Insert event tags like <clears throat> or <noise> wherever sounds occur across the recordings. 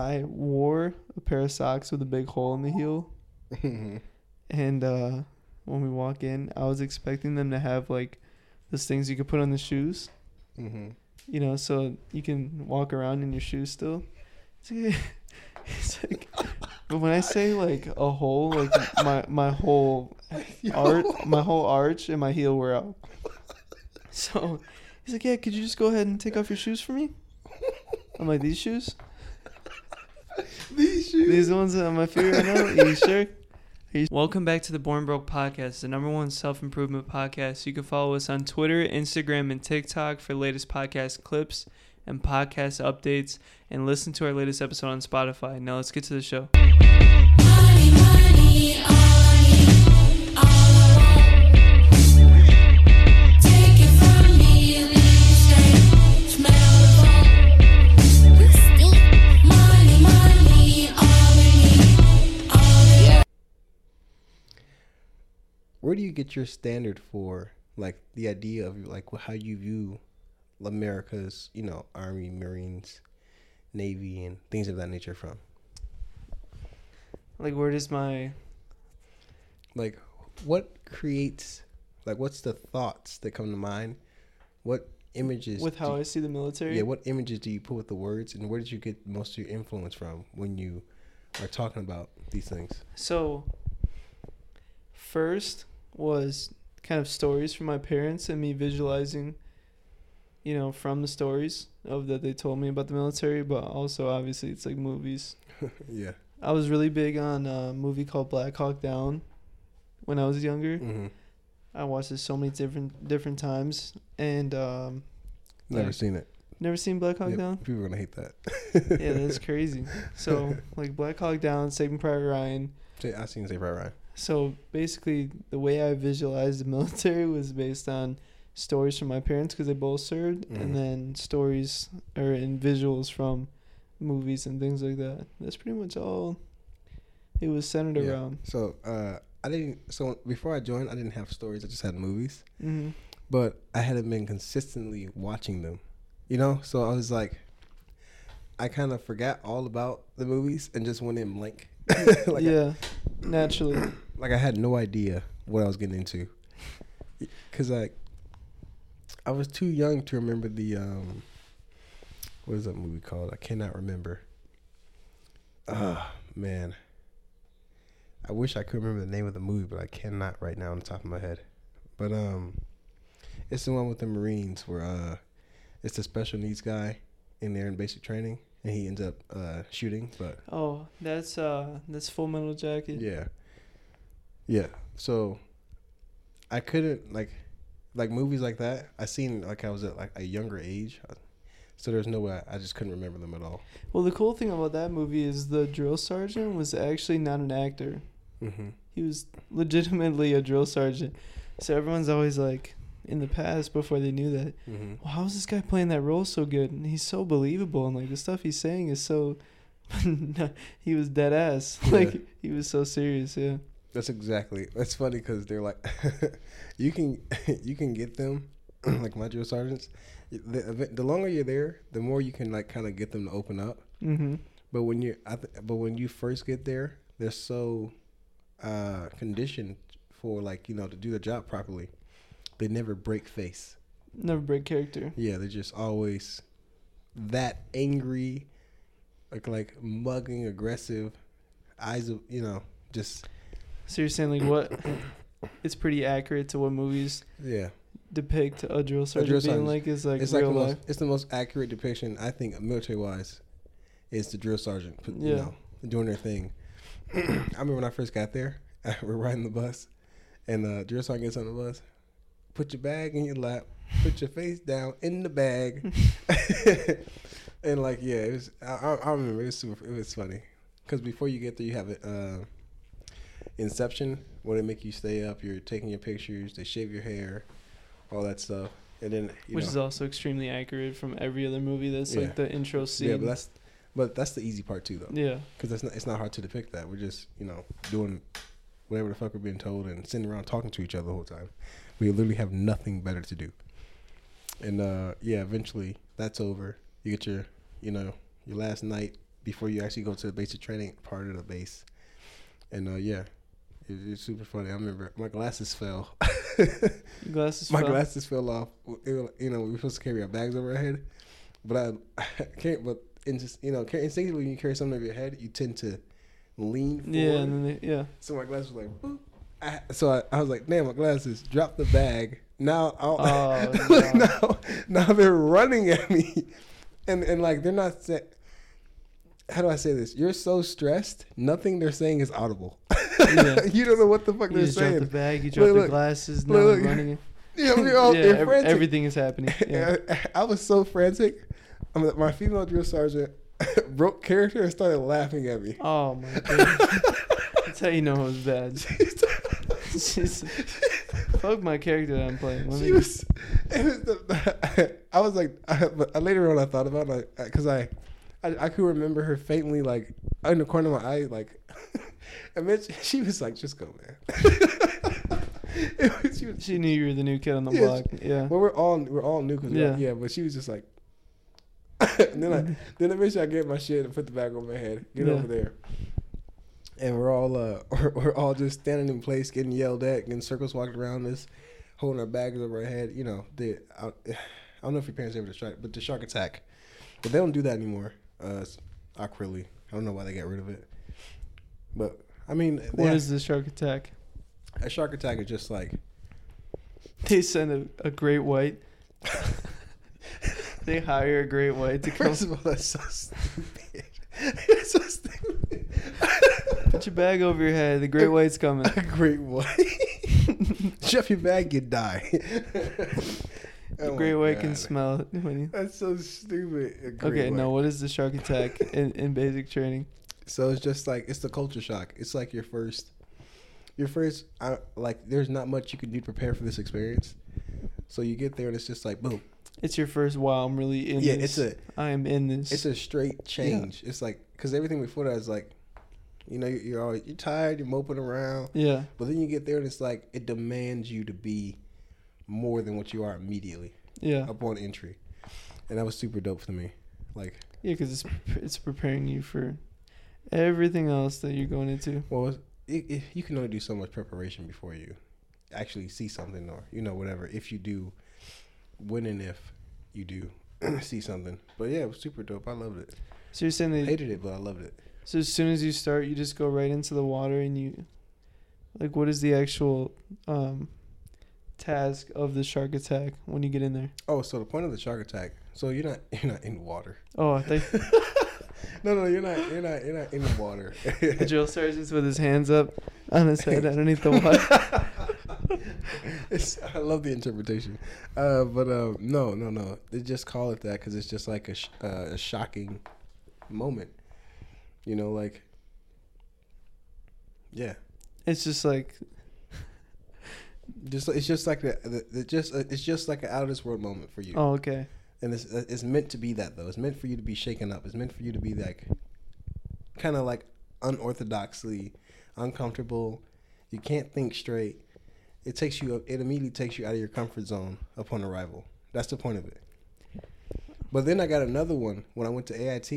I wore a pair of socks with a big hole in the heel, <laughs> and uh, when we walk in, I was expecting them to have like those things you could put on the shoes, mm-hmm. you know, so you can walk around in your shoes still. It's like, <laughs> it's like but when I say like a hole, like my my whole <laughs> arch, my whole arch and my heel were out. So he's like, "Yeah, could you just go ahead and take off your shoes for me?" I'm like, "These shoes? These shoes. These ones on my feet right now? Are you sure?" Are you- Welcome back to the Born Broke Podcast, the number one self improvement podcast. You can follow us on Twitter, Instagram, and TikTok for latest podcast clips and podcast updates, and listen to our latest episode on Spotify. Now let's get to the show. Money, money, all Where do you get your standard for like the idea of like how you view America's, you know, Army, Marines, Navy, and things of that nature from? Like, where does my Like, what creates, like, what's the thoughts that come to mind? What images? with how I see the military? yeah, what images do you put with the words, and where did you get most of your influence from when you are talking about these things? So, first was kind of stories from my parents and me visualizing, you know, from the stories of that they told me about the military, but also obviously it's like movies. <laughs> yeah. I was really big on a movie called Black Hawk Down when I was younger. Mm-hmm. I watched it so many different different times and um, Never Like- seen it. never seen Black Hawk Yep, Down. People are gonna hate that. yeah, that's crazy. So <laughs> like Black Hawk Down, Saving Private Ryan. I seen Say Right Ryan. So basically, the way I visualized the <laughs> military was based on stories from my parents because they both served, Mhm. and then stories or in visuals from movies and things like that. That's pretty much all it was centered Yeah. around. So uh, I didn't. So before I joined, I didn't have stories. I just had movies. hmm But I hadn't been consistently watching them. You know, so I was like, I kind of forgot all about the movies and just went in blank. <laughs> like I, yeah, naturally. Like I had no idea what I was getting into. Cause like, I was too young to remember the um, what is that movie called? I cannot remember. Ah man, I wish I could remember the name of the movie, but I cannot right now on the top of my head. But um, it's the one with the Marines where uh, it's the special needs guy in there in basic training, and he ends up uh shooting, but Oh, that's uh, that's Full Metal Jacket. yeah. Yeah. So I couldn't like like movies like that. I seen like I was at like a younger age. So there's no way I just couldn't remember them at all. Well, the cool thing about that movie is the drill sergeant was actually not an actor. Mm-hmm. He was legitimately a drill sergeant. So everyone's always like, in the past, before they knew that, Mm-hmm. well, how is this guy playing that role so good? And he's so believable, and like the stuff he's saying is so. <laughs> he was dead ass. Like he was so serious. Yeah. That's exactly. That's funny because they're like, <laughs> you can <laughs> you can get them <clears throat> like my drill sergeants. The, the longer you're there, the more you can like kind of get them to open up. Mm-hmm. But when you, I th- but when you first get there, they're so uh, conditioned for like you know to do the job properly. They never break face. Never break character. Yeah, they're just always that angry, like like mugging, aggressive, eyes of you know just So you're saying like what? <coughs> it's pretty accurate to what movies yeah. depict a drill sergeant drill being sergeant. like is like it's like real the life. most, it's the most accurate depiction I think military wise is the drill sergeant. You Yeah. know, doing their thing. <coughs> I remember when I first got there, <laughs> we're riding the bus, and the drill sergeant gets on the bus. Put your bag in your lap. Put your face down in the bag. <laughs> <laughs> and like yeah, it was. I, I I remember it was super. It was funny because before you get there, you have it. Uh, Inception, where they make you stay up. You're taking your pictures. They shave your hair, all that stuff, and then you which know, is also extremely accurate from every other movie. That's Yeah. like the intro scene. yeah, but that's but that's the easy part too, though, yeah. because it's not it's not hard to depict that. We're just you know doing whatever the fuck we're being told and sitting around talking to each other the whole time. We literally have nothing better to do. And uh, yeah, eventually that's over. You get your you know your last night before you actually go to the basic training part of the base. And uh, yeah, it, it's super funny. I remember my glasses fell. <laughs> Glasses. my fell? glasses fell off. It you know, we were supposed to carry our bags over our head, but I, <laughs> I can't. But in just you know, instinctively when you carry something over your head, you tend to lean forward. Yeah, and then they, yeah. So my glasses was like, boop. I, so I, I was like, damn, my glasses. Drop the bag. Now, I'll, Oh, <laughs> like, now, now they're running at me, and and like they're not. How do I say this? You're so stressed. Nothing they're saying is audible. Yeah. <laughs> you don't know what the fuck You they're just drop the bag. You drop Look, the look. glasses. Now look. Running. <laughs> Yeah, we're all <laughs> yeah, ev- frantic. everything is happening. Yeah. I was so frantic. I mean, my female drill sergeant broke character and started laughing at me. Oh my god. That's how you know it was bad. She's, fuck my character that I'm playing. Let she me, was, it was the, I was like, I, but later on I thought about it, like, cause I, I, I could remember her faintly, like, in the corner of my eye, like, and then she- was like, just go, man. <laughs> was, she was, she knew you were the new kid on the Yeah, block. Yeah. well, we're all, we're all new, cause yeah, Yeah. yeah, but she was just like, <laughs> and then I, then eventually I get my shit and put the bag on my head, get Yeah. over there. And we're all uh <laughs> we're, we're all just standing in place, getting yelled at, getting circles walked around us, holding our bags over our head. You know, the I, <sighs> I don't know if your parents ever tried, but the shark attack, but they don't do that anymore. Uh, awkwardly, I don't know why they got rid of it. But I mean, What is the shark attack? a shark attack is just like <laughs> They send a, a great white. <laughs> they hire a great white to come. First of all, that's so stupid. <laughs> it's so stupid. Put your bag over your head. The great white's coming. A great white. Shove your bag, you die. The Oh great white can smell it. when you- That's so stupid. Okay, no. white. What is the shark attack in, in basic training? So it's just like it's the culture shock. It's like your first, your first. I, like there's not much you can do to prepare for this experience. So you get there and it's just like boom. It's your first. Wow, I'm really in Yeah, this. it's a I am in this. it's a straight change. It's like because everything before that is like, you know, you're you're, always, you're tired, you're moping around. yeah. But then you get there and it's like it demands you to be more than what you are immediately Yeah. upon entry, and that was super dope for me. Like, Yeah, because it's it's preparing you for everything else that you're going into. well, it, it, you can only do so much preparation before you actually see something, or you know, whatever. If you do, when and if you do <clears throat> see something, but yeah, it was super dope. I loved it. So you're saying that. Hated it, but I loved it. So as soon as you start, you just go right into the water, and you, like, what is the actual um, task of the shark attack when you get in there? Oh, so the point of the shark attack. So you're not <laughs> you're not in water. Oh, I think <laughs> No, no, you're not. You're not. You're not in the water. the drill sergeant's with his hands up on his head <laughs> underneath the water. <laughs> it's, I love the interpretation, uh, but uh, no, no, no. They just call it that because it's just like a, sh- uh, a shocking moment. You know, like yeah, It's just like just it's just like the, the, the just uh, it's just like an out of this world moment for you, oh, okay. And it's uh, it's meant to be that though. It's meant for you to be shaken up. It's meant for you to be like kind of like unorthodoxly uncomfortable. You can't think straight. It takes you. It immediately takes you out of your comfort zone upon arrival. That's the point of it. But then I got another one when I went to AIT,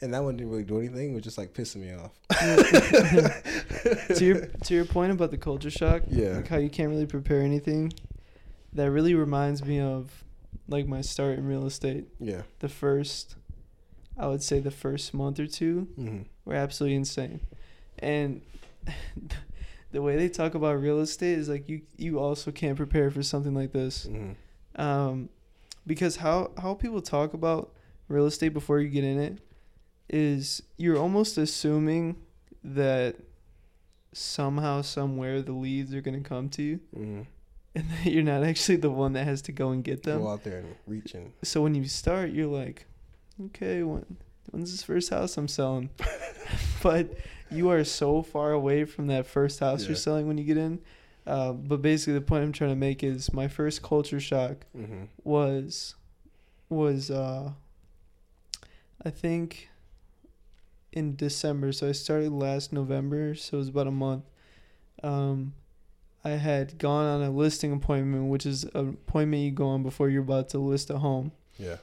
and that one didn't really do anything. It was just like pissing me off. <laughs> to your <laughs> to your point about the culture shock, Yeah. like how you can't really prepare anything. That really reminds me of like my start in real estate. yeah. The first, I would say, the first month or two hmm were absolutely insane, and <laughs> the way they talk about real estate is like you you also can't prepare for something like this, hmm um, because how how people talk about real estate before you get in it is you're almost assuming that somehow somewhere the leads are going to come to you. Hmm <laughs> and that you're not actually the one that has to go and get them Go out there and reach and so when you start you're like okay when when's this first house i'm selling <laughs> but you are so far away from that first house Yeah. you're selling when you get in uh, but basically the point i'm trying to make is my first culture shock hmm was was uh I think in December. So I started last November, so it was about a month. Um I had gone on a listing appointment, which is an appointment you go on before you're about to list a home. yeah.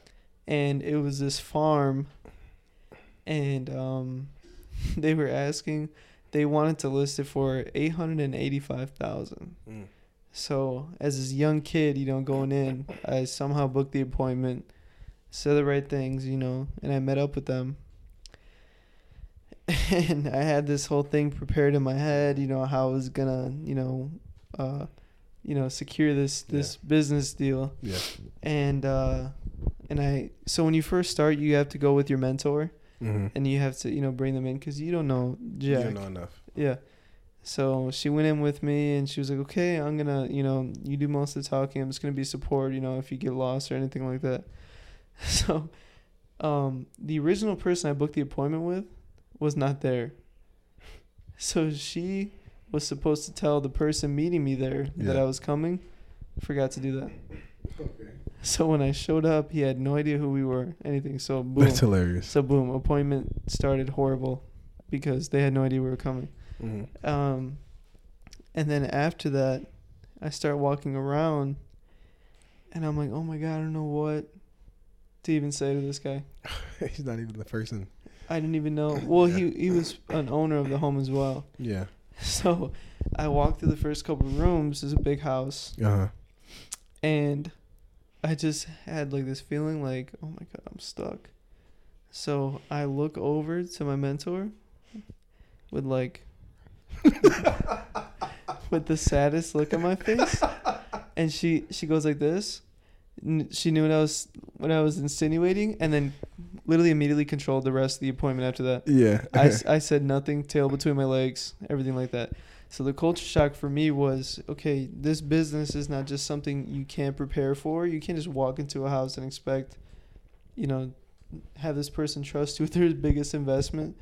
And it was this farm and um, <laughs> they were asking, they wanted to list it for eight hundred and eighty-five thousand. Mm. So as this young kid, you know, going in, I somehow booked the appointment, said the right things, you know, and I met up with them. <laughs> And I had this whole thing prepared in my head, you know, how I was gonna, you know, uh, you know, secure this this business deal. Yeah. And uh, and I so when you first start, you have to go with your mentor, Mm-hmm. and you have to, you know, bring them in because you don't know You don't know enough. Yeah. So she went in with me and she was like, okay, I'm to, you know, you do most of the talking. I'm just to be support, you know, if you get lost or anything like that. <laughs> So um, the original person I booked the appointment with was not there. So she was supposed to tell the person meeting me there that I was coming. Forgot to do that. So when I showed up, he had no idea who we were, anything. So <laughs> boom. That's hilarious. So boom, appointment started horrible because they had no idea we were coming. Mm-hmm. Um, and then after that, I start walking around, and I'm like, oh my god, I don't know what to even say to this guy. <laughs> He's not even the person. I didn't even know. Well, he he was an owner of the home as well. Yeah. <laughs> So I walked through the first couple of rooms. It's a big house, Uh huh. and I just had like this feeling like, oh my god, I'm stuck. So I look over to my mentor with like <laughs> with the saddest look on my face, and she she goes like this. She knew what I was what I was insinuating, and then literally immediately controlled the rest of the appointment after that. Yeah. <laughs> I said nothing, tail between my legs, everything like that. So the culture shock for me was okay, this business is not just something you can't prepare for. You can't just walk into a house and expect, you know, have this person trust you with their biggest investment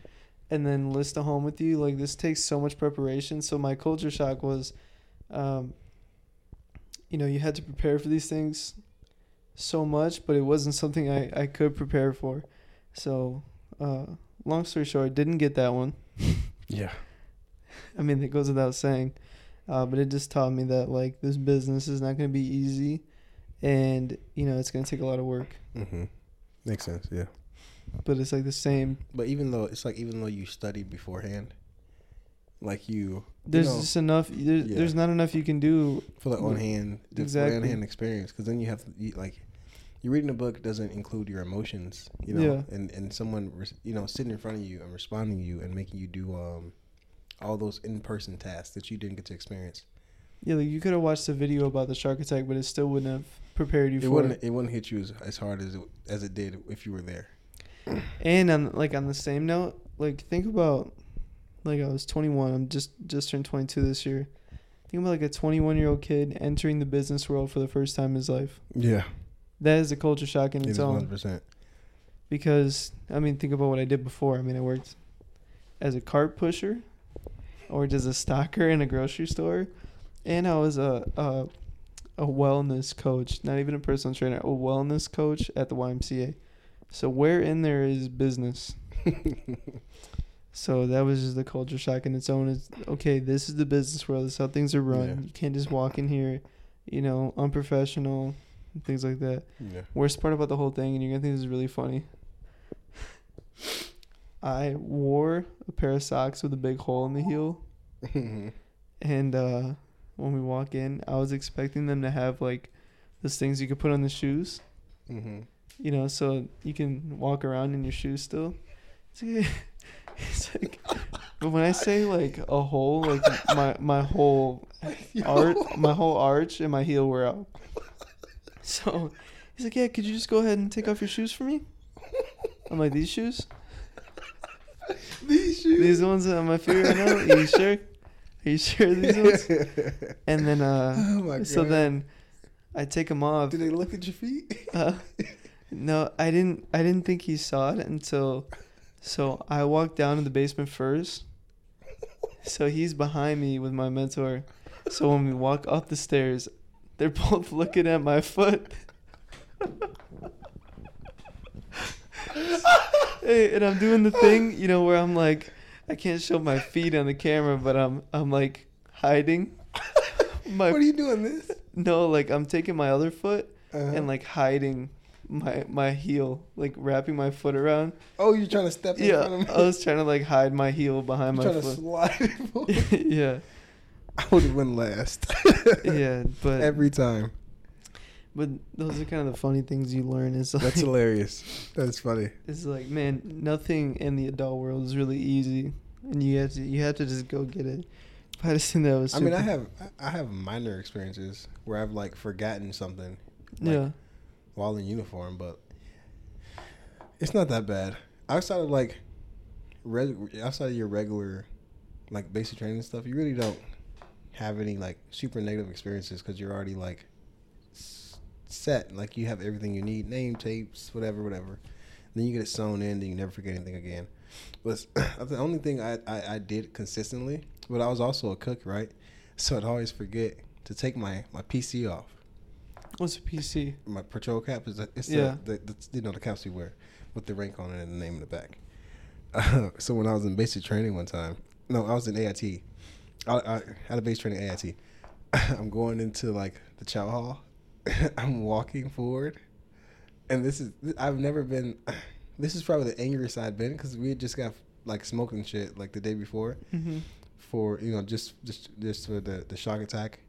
and then list a home with you. Like this takes so much preparation. So my culture shock was, um, you know, you had to prepare for these things so much, but it wasn't something I, I could prepare for. So, uh, long story short, didn't get that one. <laughs> yeah. I mean, it goes without saying. Uh, but it just taught me that like this business is not going to be easy, and you know it's going to take a lot of work. Mm-hmm. Makes sense. Yeah. But it's like the same. But even though it's like even though you studied beforehand, like you, There's you know, just enough. There's, Yeah. there's not enough you can do. for the on hand, Exactly. on hand experience. Because then you have to you, like, you reading a book doesn't include your emotions, you know, Yeah. and and someone res- you know sitting in front of you and responding to you and making you do um all those in person tasks that you didn't get to experience. Yeah, like you could have watched a video about the shark attack, but it still wouldn't have prepared you It for wouldn't it. it wouldn't hit you as, as hard as it, as it did if you were there. <clears throat> And on like on the same note, like think about like I was 21. I'm just just turned 22 this year. Think about like a 21 year old kid entering the business world for the first time in his life. Yeah, That is a culture shock in it its own. hundred percent. because I mean, think about what I did before. I mean, I worked as a cart pusher, or as a stocker in a grocery store, and I was a a, a wellness coach, not even a personal trainer, a wellness coach at the YMCA. So where in there is business? <laughs> So that was just the culture shock in its own. It's okay. This is the business world. This is how things are run. Yeah. You can't just walk in here, you know, unprofessional, and things like that. Yeah. Worst part about the whole thing, and you're gonna think this is really funny. <laughs> I wore a pair of socks with a big hole in the heel, and uh, when we walk in, I was expecting them to have like those things you could put on the shoes, mm-hmm. you know, so you can walk around in your shoes still. It's like, <laughs> it's like but when I say like a hole, like my my whole <laughs> art, my whole arch and my heel were out. <laughs> So he's like, "Yeah, could you just go ahead and take off your shoes for me?" I'm like, "These shoes? <laughs> These shoes. These ones on my feet right now? Are you <laughs> sure? Are you sure these ones?" And then, uh, oh my god. so then I take them off. did they look at your feet? Uh, no, I didn't. I didn't think he saw it until. So I walked down to the basement first. So he's behind me with my mentor. So when we walk up the stairs, they're both looking at my foot. hey, and I'm doing the thing, you know, where I'm like, I can't show my feet on the camera, but I'm I'm like hiding. <laughs> My what are you doing this? no, like I'm taking my other foot Uh-huh. and like hiding my my heel, like wrapping my foot around. Oh, you're trying to step in front Yeah, of me. I was trying to like hide my heel behind You're my trying to foot. slide. <laughs> yeah, I would have went last. <laughs> yeah, but every time. but those are kind of the funny things you learn. Is like, That's hilarious. That's funny. It's like, man, nothing in the adult world is really easy, and you have to you have to just go get it. <laughs> I just think that was. I mean, I have I have minor experiences where I've like forgotten something like, yeah, while in uniform, but it's not that bad. Outside of like, reg- outside of your regular, like basic training stuff, you really don't have any like super negative experiences because you're already like s- set. Like you have everything you need, name tapes, whatever, whatever. then you get it sewn in, then you never forget anything again. But <clears throat> the only thing I, I, I did consistently, but I was also a cook, right? So I'd always forget to take my, my PC off what's a PC? my patrol cap is a, it's Yeah. the, the, the you know the caps we wear with the rank on it and the name in the back. Uh, <laughs> so when I was in basic training one time, no, I was in AIT. I, I had a basic training AIT. <laughs> I'm going into like the chow hall. <laughs> I'm walking forward, and this is I've never been. <sighs> This is probably the angriest I've been because we had just got like smoking shit like the day before Mm-hmm. for you know just just just for the the shock attack.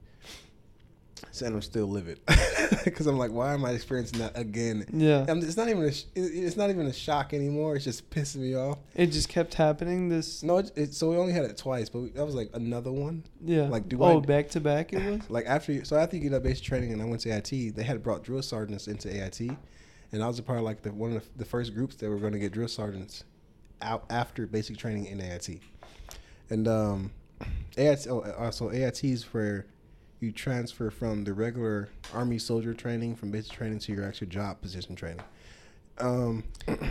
And I'm still livid <laughs> because I'm like, why am I experiencing that again? Yeah, And it's not even a sh- it- it's not even a shock anymore. It's just pissing me off. it just kept happening. This, No, it, it, so we only had it twice, but we, that was like another one. yeah. like, do oh, I- back to back it was. <laughs> Like after so after you get out basic training and I went to AIT, they had brought drill sergeants into AIT, and I was a part of like the one of the, the first groups that were going to get drill sergeants out after basic training in AIT, and um, AIT oh, also AIT is where you transfer from the regular army soldier training from basic training to your actual job position training. Um,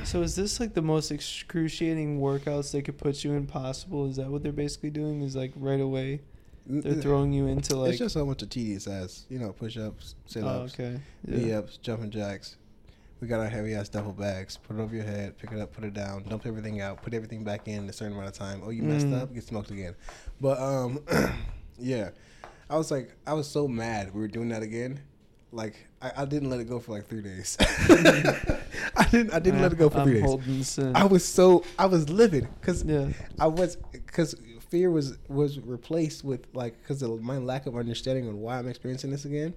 So is this like the most excruciating workouts they could put you in possible? Is that what they're basically doing? Is like right away they're throwing you into like. it's just so much of tedious ass, you know push ups, sit oh, ups, okay. knee Yeah. ups, jumping jacks. We got our heavy ass duffel bags. Put it over your head, pick it up, put it down, dump everything out, put everything back in a certain amount of time. Oh, you messed Mm. up, get smoked again. But um, <clears throat> yeah, I was like, I was so mad we were doing that again. Like I, I didn't let it go for like three days. <laughs> I didn't. I didn't let it go for I'm three days. I was so I was livid because yeah. I was because fear was was replaced with like because of my lack of understanding on why I'm experiencing this again.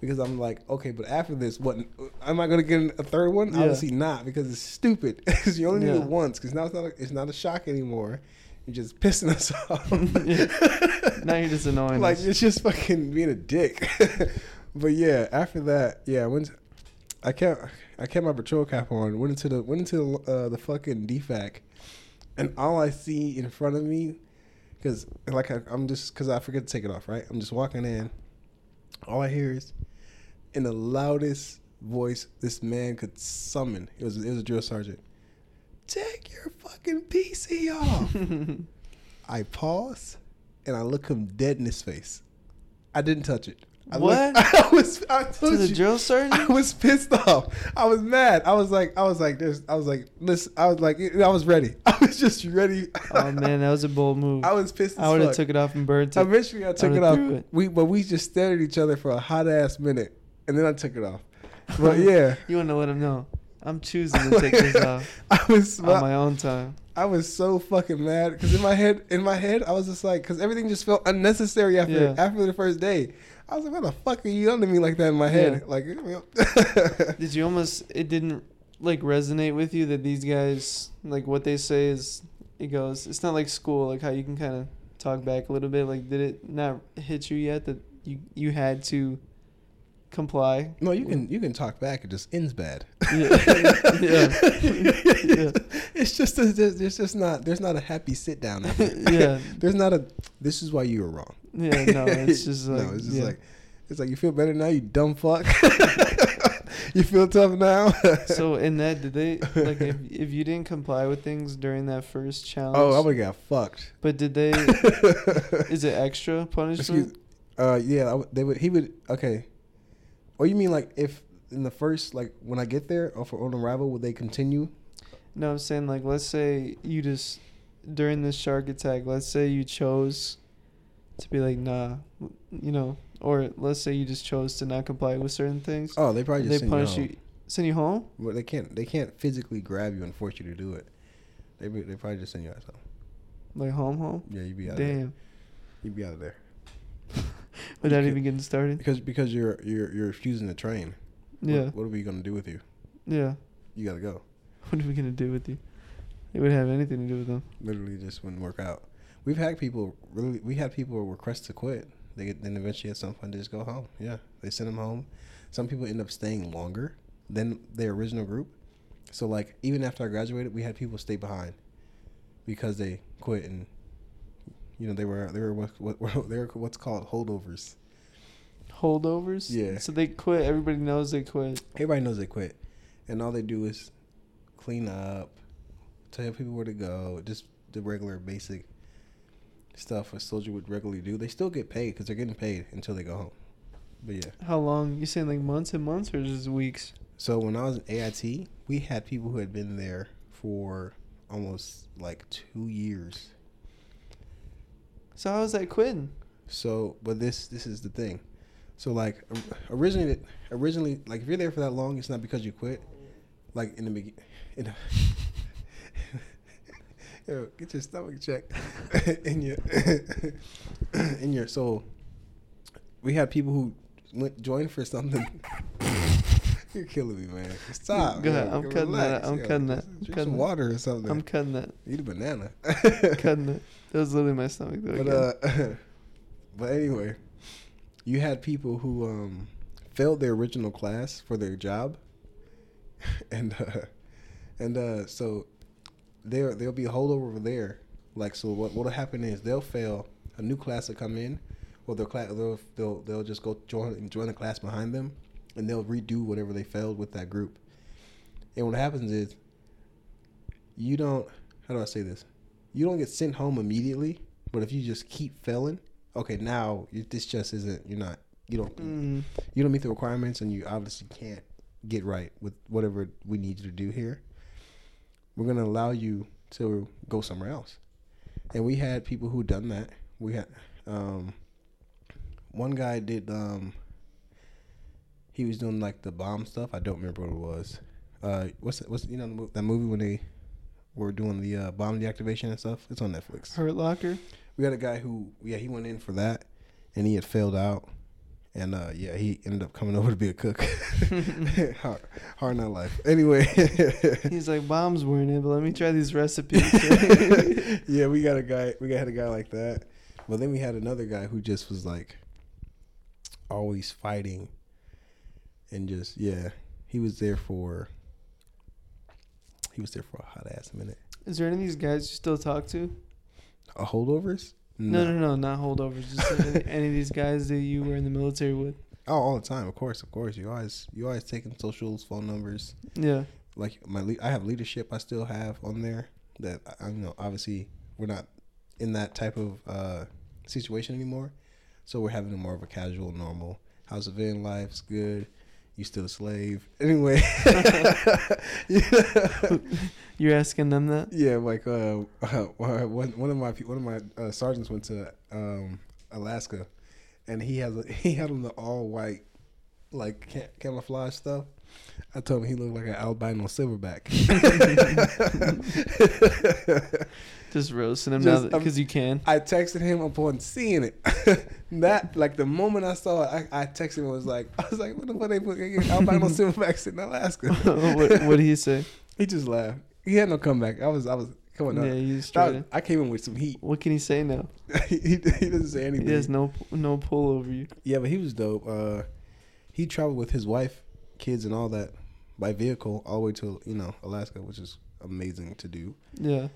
Because I'm like, okay, but after this, what am I gonna get a third one? Yeah. Obviously not, because it's stupid. <laughs> Because you only need Yeah. it once. Because now it's not a, it's not a shock anymore. You're just pissing us <laughs> off. Yeah. Now you're just annoying like us. it's just fucking being a dick. <laughs> but yeah, after that, yeah, I went. I kept I kept my patrol cap on. Went into the went into the, uh, the fucking DFAC, and all I see in front of me, because like I, I'm just because I forget to take it off. Right, I'm just walking in. All I hear is, in the loudest voice this man could summon. It was it was a drill sergeant. Take your fucking PC off. <laughs> I pause and I look him dead in his face. I didn't touch it. I What? Looked, <laughs> I was. I to the you. drill I was pissed off. I was mad. I was like, I was like, there's. I was like, listen. I was like, I was ready. <laughs> I was just ready. oh man, that was a bold move. I was pissed. As I would have took it off and burned it. Eventually, I took would've it off. it. We, but we just stared at each other for a hot ass minute, and then I took it off. But yeah, You want to let him know? I'm choosing to <laughs> take this off <laughs> I was. on my own time. I was so fucking mad because in my head, in my head, I was just like, because everything just felt unnecessary after Yeah. after the first day. I was like, "What the fuck are you under me like that in my head?" Yeah. Like, <laughs> Did you almost? It didn't like resonate with you that these guys like what they say is it goes. It's not like school, like how you can kind of talk back a little bit. Like, did it not hit you yet that you you had to comply? no, you can you can talk back. It just ends bad. Yeah. <laughs> Yeah. Yeah. <laughs> It's just a, there's, just not there's not a happy sit down. <laughs> Yeah. there's not a. This is why you were wrong. Yeah, no, it's just like no, it's just yeah. like it's like you feel better now, you dumb fuck. you feel tough now. So in that, did they like if if you didn't comply with things during that first challenge? oh, I would have got fucked. But did they? is it extra punishment? Excuse, uh, yeah, I they would. He would. Okay. Oh, you mean like if in the first, like when I get there, or for on arrival, would they continue? No, I'm saying like let's say you just during this shark attack, let's say you chose to be like nah, you know, or let's say you just chose to not comply with certain things. Oh, they probably just they punish you. you. Send you home? Well, they can't. They can't physically grab you and force you to do it. They they probably just send you out. So Like home, home? yeah, you'd be out. Of there. Damn. You'd be out of there <laughs> Without even getting started? because because you're you're you're refusing to train. What- Yeah. What, are we gonna do with you? Yeah. You gotta go. What are we going to do with you? It would have anything to do with them. Literally just wouldn't work out. We've had people really. We had people request to quit. They get, then eventually at some point they just go home. Yeah, they send them home. Some people end up staying longer than their original group. So like even after I graduated, we had people stay behind because they quit and you know they were they were what, what <laughs> they were what's called holdovers. Holdovers? Yeah. So they quit. Everybody knows they quit. Everybody knows they quit, and all they do is clean up, tell people where to go, just the regular basic stuff a soldier would regularly do. They still get paid because they're getting paid until they go home. But yeah. How long? You saying like months and months or just weeks? So when I was in AIT, we had people who had been there for almost like two years. So how was that quitting? So, but this this is the thing. So like or- originally, originally like if you're there for that long, it's not because you quit. Like in the beginning, in <laughs> Yo, get your stomach checked <laughs> in your <laughs> in your soul. we had people who went joined for something. You're killing me, man. Stop. Go ahead. yo, I'm cutting that. I'm yo. cutting that. I'm some cutting that. water or something. I'm cutting that. Eat a banana. <laughs> <laughs> cutting it. That was literally my stomach. Though, But uh, <laughs> but anyway, you had people who um failed their original class for their job, and uh, and uh, so there there'll be a holdover over there. Like so, what what'll happen is they'll fail. A new class will come in, or they'll they'll they'll they'll just go join join the class behind them, and they'll redo whatever they failed with that group. And what happens is, you don't. How do I say this? You don't get sent home immediately, but if you just keep failing, okay, now this just isn't. You're not. You don't. Mm, You don't meet the requirements, and you obviously can't get right with whatever we need you to do here. We're gonna allow you to go somewhere else. And we had people who done that. We had um, one guy did. Um, he was doing like the bomb stuff. I don't remember what it was. Uh, what's what's you know that movie when they were doing the uh, bomb deactivation and stuff? It's on Netflix. Hurt Locker. We had a guy who, yeah, he went in for that, and he had failed out, and uh, yeah, he ended up coming <laughs> over to be a cook. <laughs> hard, hard not life. Anyway, <laughs> He's like bombs were in it, but let me try these recipes. yeah, we got a guy. We had a guy like that, but then we had another guy who just was like always fighting, and just yeah, he was there for. He was there for a hot ass minute. Is there any of these guys you still talk to? Uh, holdovers? No, no, no, not holdovers. Just any, <laughs> any of these guys that you were in the military with. Oh, all the time, of course, of course. You always, you always taking socials, phone numbers. Yeah. like my le- I have leadership I still have on there that I, you know obviously we're not in that type of uh, situation anymore, so we're having a more of a casual, normal how's life. life's good. You still a slave anyway. yeah. <laughs> You're asking them that? Yeah, like uh, uh, one one of my one of my uh, sergeants went to um, Alaska, and he has a, <laughs> he had on the all white like ca- camouflage stuff. I told him he looked like an albino silverback. <laughs> <laughs> Just roasting him Just, now um, because you can. I texted him upon seeing it. <laughs> that like the moment I saw it, I, I texted him. and was like, I was like, what the fuck they put albino silverbacks in Alaska? what what did he say? he just laughed. He had no comeback. I was I was come on. Yeah, Yeah, you straight. I came in with some heat. What can he say now? he, he doesn't say anything. He has no no pull over you. Yeah, but he was dope. Uh, he traveled with his wife, kids, and all that by vehicle all the way to you know Alaska, which is amazing to do. Yeah.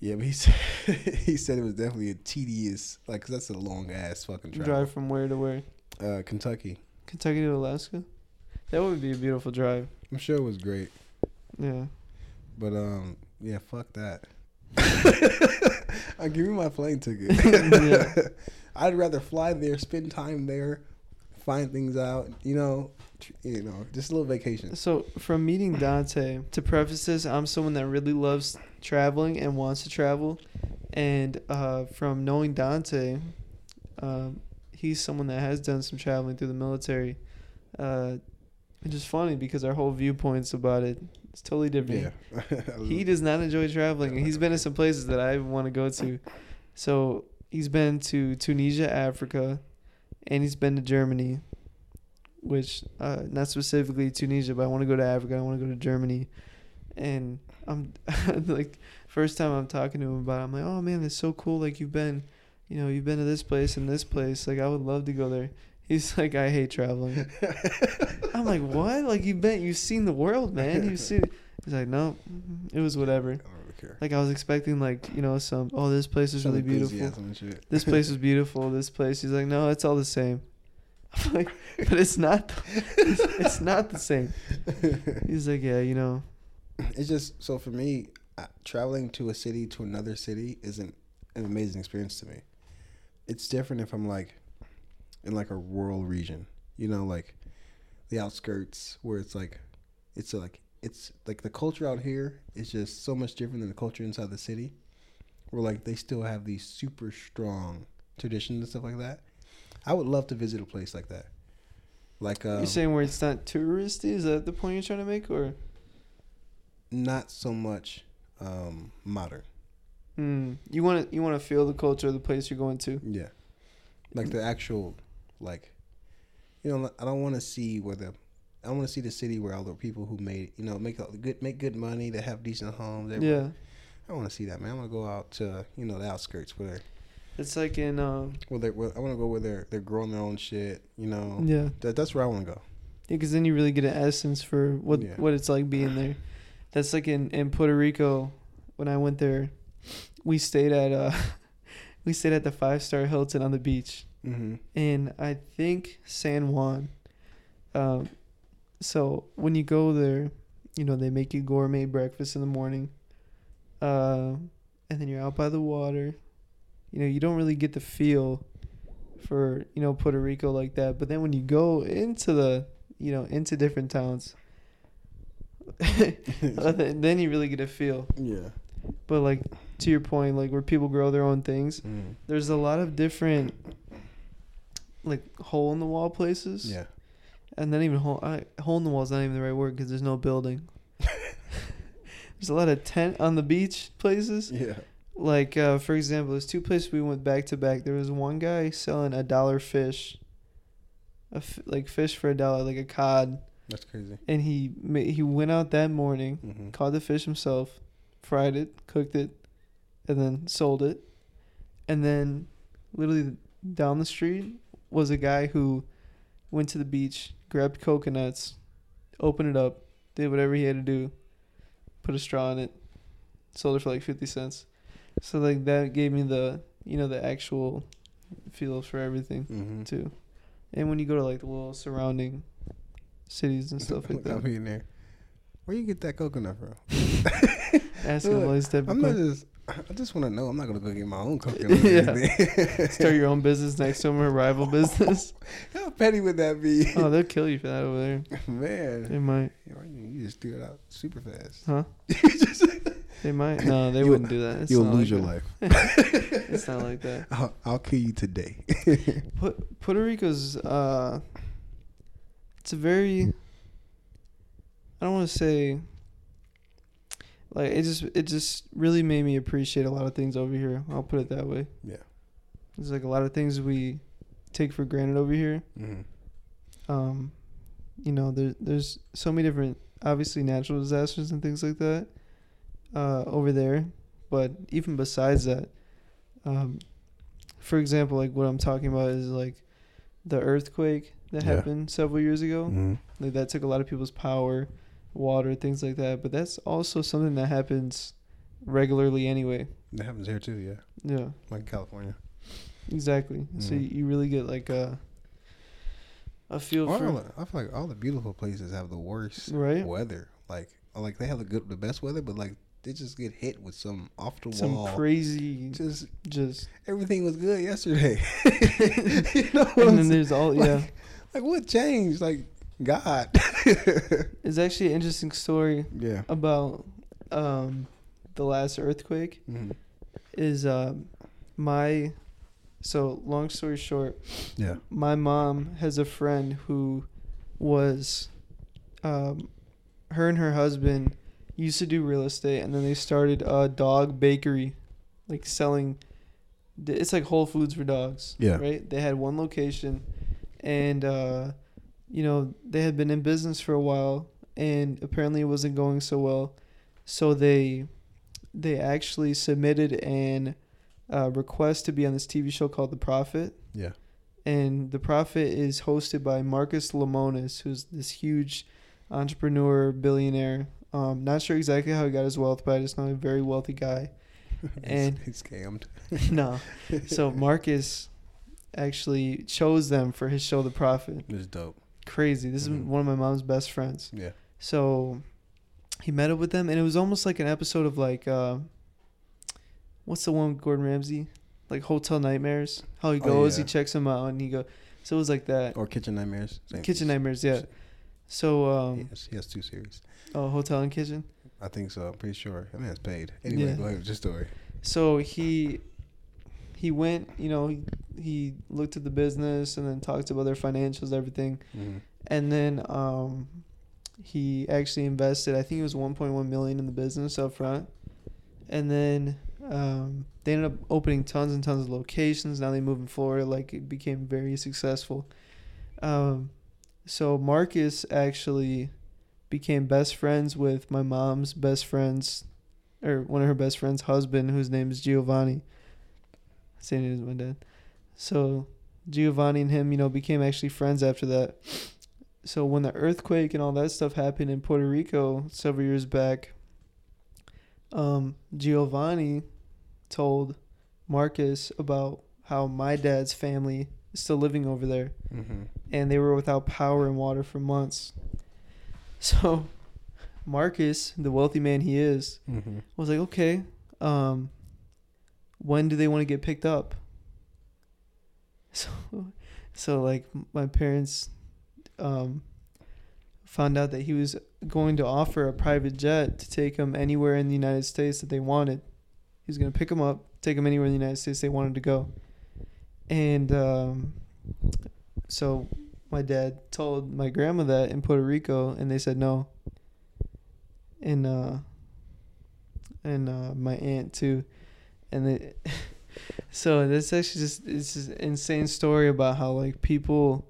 Yeah, but he <laughs> said he said it was definitely a tedious, like 'cause that's a long ass fucking drive. Drive from where to where? Uh, Kentucky. Kentucky to Alaska. That would be a beautiful drive. I'm sure it was great, Yeah. but um, yeah, fuck that. <laughs> I'll give you my plane ticket. <laughs> Yeah. I'd rather fly there, spend time there, find things out. You know, you know, just a little vacation. So from meeting Dante to preface this, I'm someone that really loves traveling and wants to travel, and uh, from knowing Dante, um, he's someone that has done some traveling through the military. Uh, It's just funny because our whole viewpoints about it is totally different. Yeah. <laughs> He does not enjoy traveling, and he's been to some places that I want to go to. So he's been to Tunisia, Africa, and he's been to Germany, which uh, not specifically Tunisia, but I want to go to Africa. I want to go to Germany, and I'm <laughs> like, first time I'm talking to him about, it, I'm like, oh man, it's so cool. Like you've been, you know, you've been to this place and this place. Like I would love to go there. He's <laughs> like, I hate traveling. <laughs> I'm like, what? Like you've been, you've seen the world, man. You've seen. He's like, no, it was whatever. I don't really care. Like I was expecting, like you know, some. Oh, this place is Some really beautiful. enthusiasm and shit. This place is beautiful. This place. He's like, no, it's all the same. <laughs> Like, but it's not. It's, it's not the same. He's like, yeah, you know. it's just so for me, traveling to a city to another city isn't an amazing experience to me. It's different if I'm like in like a rural region, you know, like the outskirts where it's like it's like it's like the culture out here is just so much different than the culture inside the city. Where like they still have these super strong traditions and stuff like that. I would love to visit a place like that. Like um, You're saying where it's not touristy? Is that the point you're trying to make, or? not so much um, modern. Mm, you want to you want to feel the culture of the place you're going to. Yeah, like the actual, like, you know, I don't want to see where the, I want to see the city where all the people who made, you know, make good make good money, that have decent homes. they- Yeah, I want to see that, man. I want to go out to, you know, the outskirts where, it's like in um where they, where, I want to go where they're they're growing their own shit. You know, yeah, that, that's where I want to go. because then you really get an essence for what Yeah. what it's like being there. That's like in in Puerto Rico, when I went there, we stayed at uh, <laughs> we stayed at the five star Hilton on the beach. Mm-hmm. in I think San Juan. Um, so when you go there, you know they make you gourmet breakfast in the morning, uh, and then you're out by the water. You know you don't really get the feel for you know Puerto Rico like that, but then when you go into the you know into different towns, <laughs> then you really get a feel. Yeah. But like to your point, like where people grow their own things, Mm. there's a lot of different like hole in the wall places Yeah. and then even hole I, hole in the wall is not even the right word because there's no building <laughs> <laughs> there's a lot of tent on the beach places Yeah. Like uh, for example there's two places we went back to back there was one guy selling a dollar fish a f- like fish for a dollar like a cod That's crazy. and he ma- he went out that morning Mm-hmm. caught the fish himself, fried it, cooked it, and then sold it. And then, literally down the street was a guy who went to the beach, grabbed coconuts, opened it up, did whatever he had to do, put a straw in it, sold it for like fifty cents. So like that gave me the you know the actual feel for everything Mm-hmm. too. And when you go to like the little surrounding cities and stuff like <laughs> that, be in there. Where you get that coconut from? <laughs> asking these type I'm not just. I just want to know. I'm not gonna go get my own <laughs> coconut. Yeah. Start your own business next to a rival business. How petty would that be? Oh, they'll kill you for that over there. They Man, might, you just threw it out super fast. huh? They might. <laughs> No, they wouldn't do that. It's You'll lose like your life. <laughs> It's not like that. I'll, I'll kill you today. <laughs> Pu- Puerto Rico's. Uh, it's a very. I don't want to say. Like it just it just really made me appreciate a lot of things over here. I'll put it that way. Yeah. There's like a lot of things we take for granted over here. mm-hmm. um, you know, there, there's so many different, obviously natural disasters and things like that uh, over there. But even besides that, um, for example, like what I'm talking about is like the earthquake that Yeah. happened several years ago. Mm-hmm. Like that took a lot of people's power, water, things like that. But that's also something that happens regularly anyway. That happens here too. Yeah, Yeah, like California. exactly. So Mhm. you, you really get like a a feel All for the- I feel like all the beautiful places have the worst right. weather. Like, like they have the good, the best weather, but like they just get hit with some off the Some wall. Some crazy, Just just everything was good yesterday. <laughs> you know what and I'm then saying? there's all Like- yeah. Like what changed? Like God. <laughs> It's actually an interesting story yeah. about um, the last earthquake. hmm Is um, my so long story short, Yeah. my mom has a friend who was um, her and her husband used to do real estate, and then they started a dog bakery, like selling. It's like Whole Foods for dogs. Yeah. Right. They had one location, and uh, you know they had been in business for a while, and apparently it wasn't going so well, so they they actually submitted an uh, request to be on this TV show called The Profit Yeah. and the Profit is hosted by Marcus Lemonis, who's this huge entrepreneur billionaire. Um, not sure exactly how he got his wealth, but I just know a very wealthy guy. <laughs> And- he's scammed. <laughs> no, <laughs> so Marcus actually chose them for his show, The Profit. It's dope. Crazy. This Mhm. is one of my mom's best friends. Yeah. So he met up with them, and it was almost like an episode of like, uh, what's the one with Gordon Ramsay? Like Hotel Nightmares. How he Oh, goes, yeah. he checks him out, and he go. So it was like that. Or Kitchen Nightmares. Same- Kitchen Nightmares, yeah. So, um, has, he has two series. Oh, Hotel and Kitchen. I think so. I'm pretty sure. I mean, it's paid. Anyway, Yeah. go ahead with your story. So he he went, you know, he, he looked at the business and then talked about their financials, everything, Mm-hmm. and then um, he actually invested. I think it was 1.1 million in the business up front, and then um, they ended up opening tons and tons of locations. Now they move in Florida. Like it became very successful. Um, so Marcus actually became best friends with my mom's best friends, or one of her best friends' husband, whose name is Giovanni. Same name as my dad. So Giovanni and him, you know, became actually friends after that. So when the earthquake and all that stuff happened in Puerto Rico several years back, um, Giovanni told Marcus about how my dad's family is still living over there Mm-hmm. and they were without power and water for months. <laughs> So Marcus, the wealthy man he is, Mm-hmm. was like, okay, um, when do they want to get picked up? <laughs> So, so like my parents, um, found out that he was going to offer a private jet to take them anywhere in the United States that they wanted. He was going to pick them up, take them anywhere in the United States they wanted to go. And um, so my dad told my grandma that in Puerto Rico, and they said no. And uh, and uh, my aunt too, and they. <laughs> so that's actually just it's just an insane story about how like people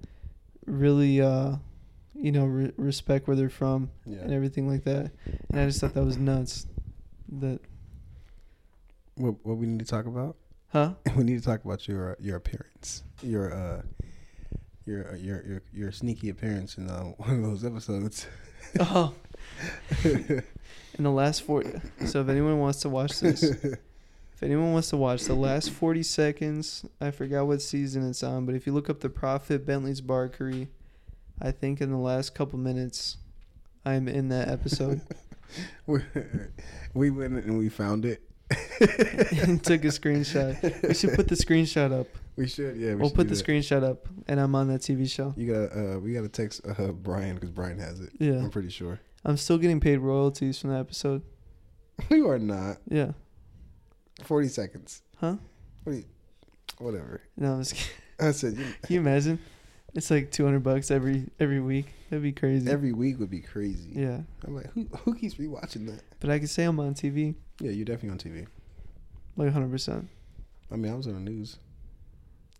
really uh, you know re- respect where they're from Yeah. and everything like that, and I just thought that was nuts. That What what we need to talk about? huh? <laughs> We need to talk about your your appearance. Your uh your uh, your your your sneaky appearance in uh, <laughs> one of those episodes. Oh. <laughs> In the last four, so if anyone wants to watch this, if anyone wants to watch the last forty seconds, I forgot what season it's on, but if you look up the Profit Bentley's Barkery, I think in the last couple minutes, I'm in that episode <laughs> we, we went and we found it. and took a screenshot. We should put the screenshot up. We should, yeah. We we'll should put the that. screenshot up, and I'm on that TV show. You gotta, uh, we gotta text uh, Brian because Brian has it. Yeah, I'm pretty sure. I'm still getting paid royalties from that episode. <laughs> You are not. Yeah, Forty seconds. huh? What you, whatever. No, I'm just kidding. <laughs> I said you, <laughs> Can you imagine? It's like 200 bucks every every week. That'd be crazy. every week would be crazy. yeah, I'm like, who who keeps rewatching that? but I could say I'm on TV, Yeah, you're definitely on TV. like 100. percent I mean, I was on the news.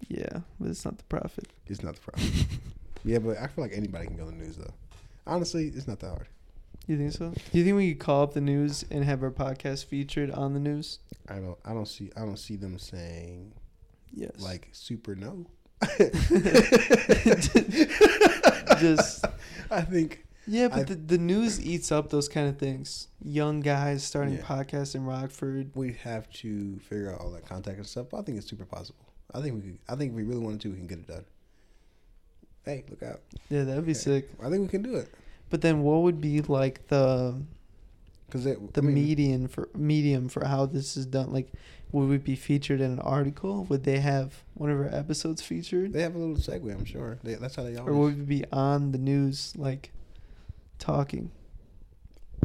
Yeah, but it's not the profit. It's not the problem. <laughs> yeah, but I feel like anybody can go on the news though. Honestly, it's not that hard. You think so? Do you think we could call up the news and have our podcast featured on the news? I don't. I don't see. I don't see them saying Yes. like super no. <laughs> Just <laughs> I think yeah, but I- the, the news eats up those kind of things. Young guys starting Yeah. podcasts in Rockford. we have to figure out all that contact and stuff. But I think it's super possible. I think we. Could, I think if we really wanted to, we can get it done. Hey, look out! Yeah, that'd be sick. I think we can do it But then, what would be like the because the the median for medium for how this is done? Like, would we be featured in an article? Would they have one of our episodes featured, They have a little segue. I'm sure. They, that's how they always. or would we be on the news like talking?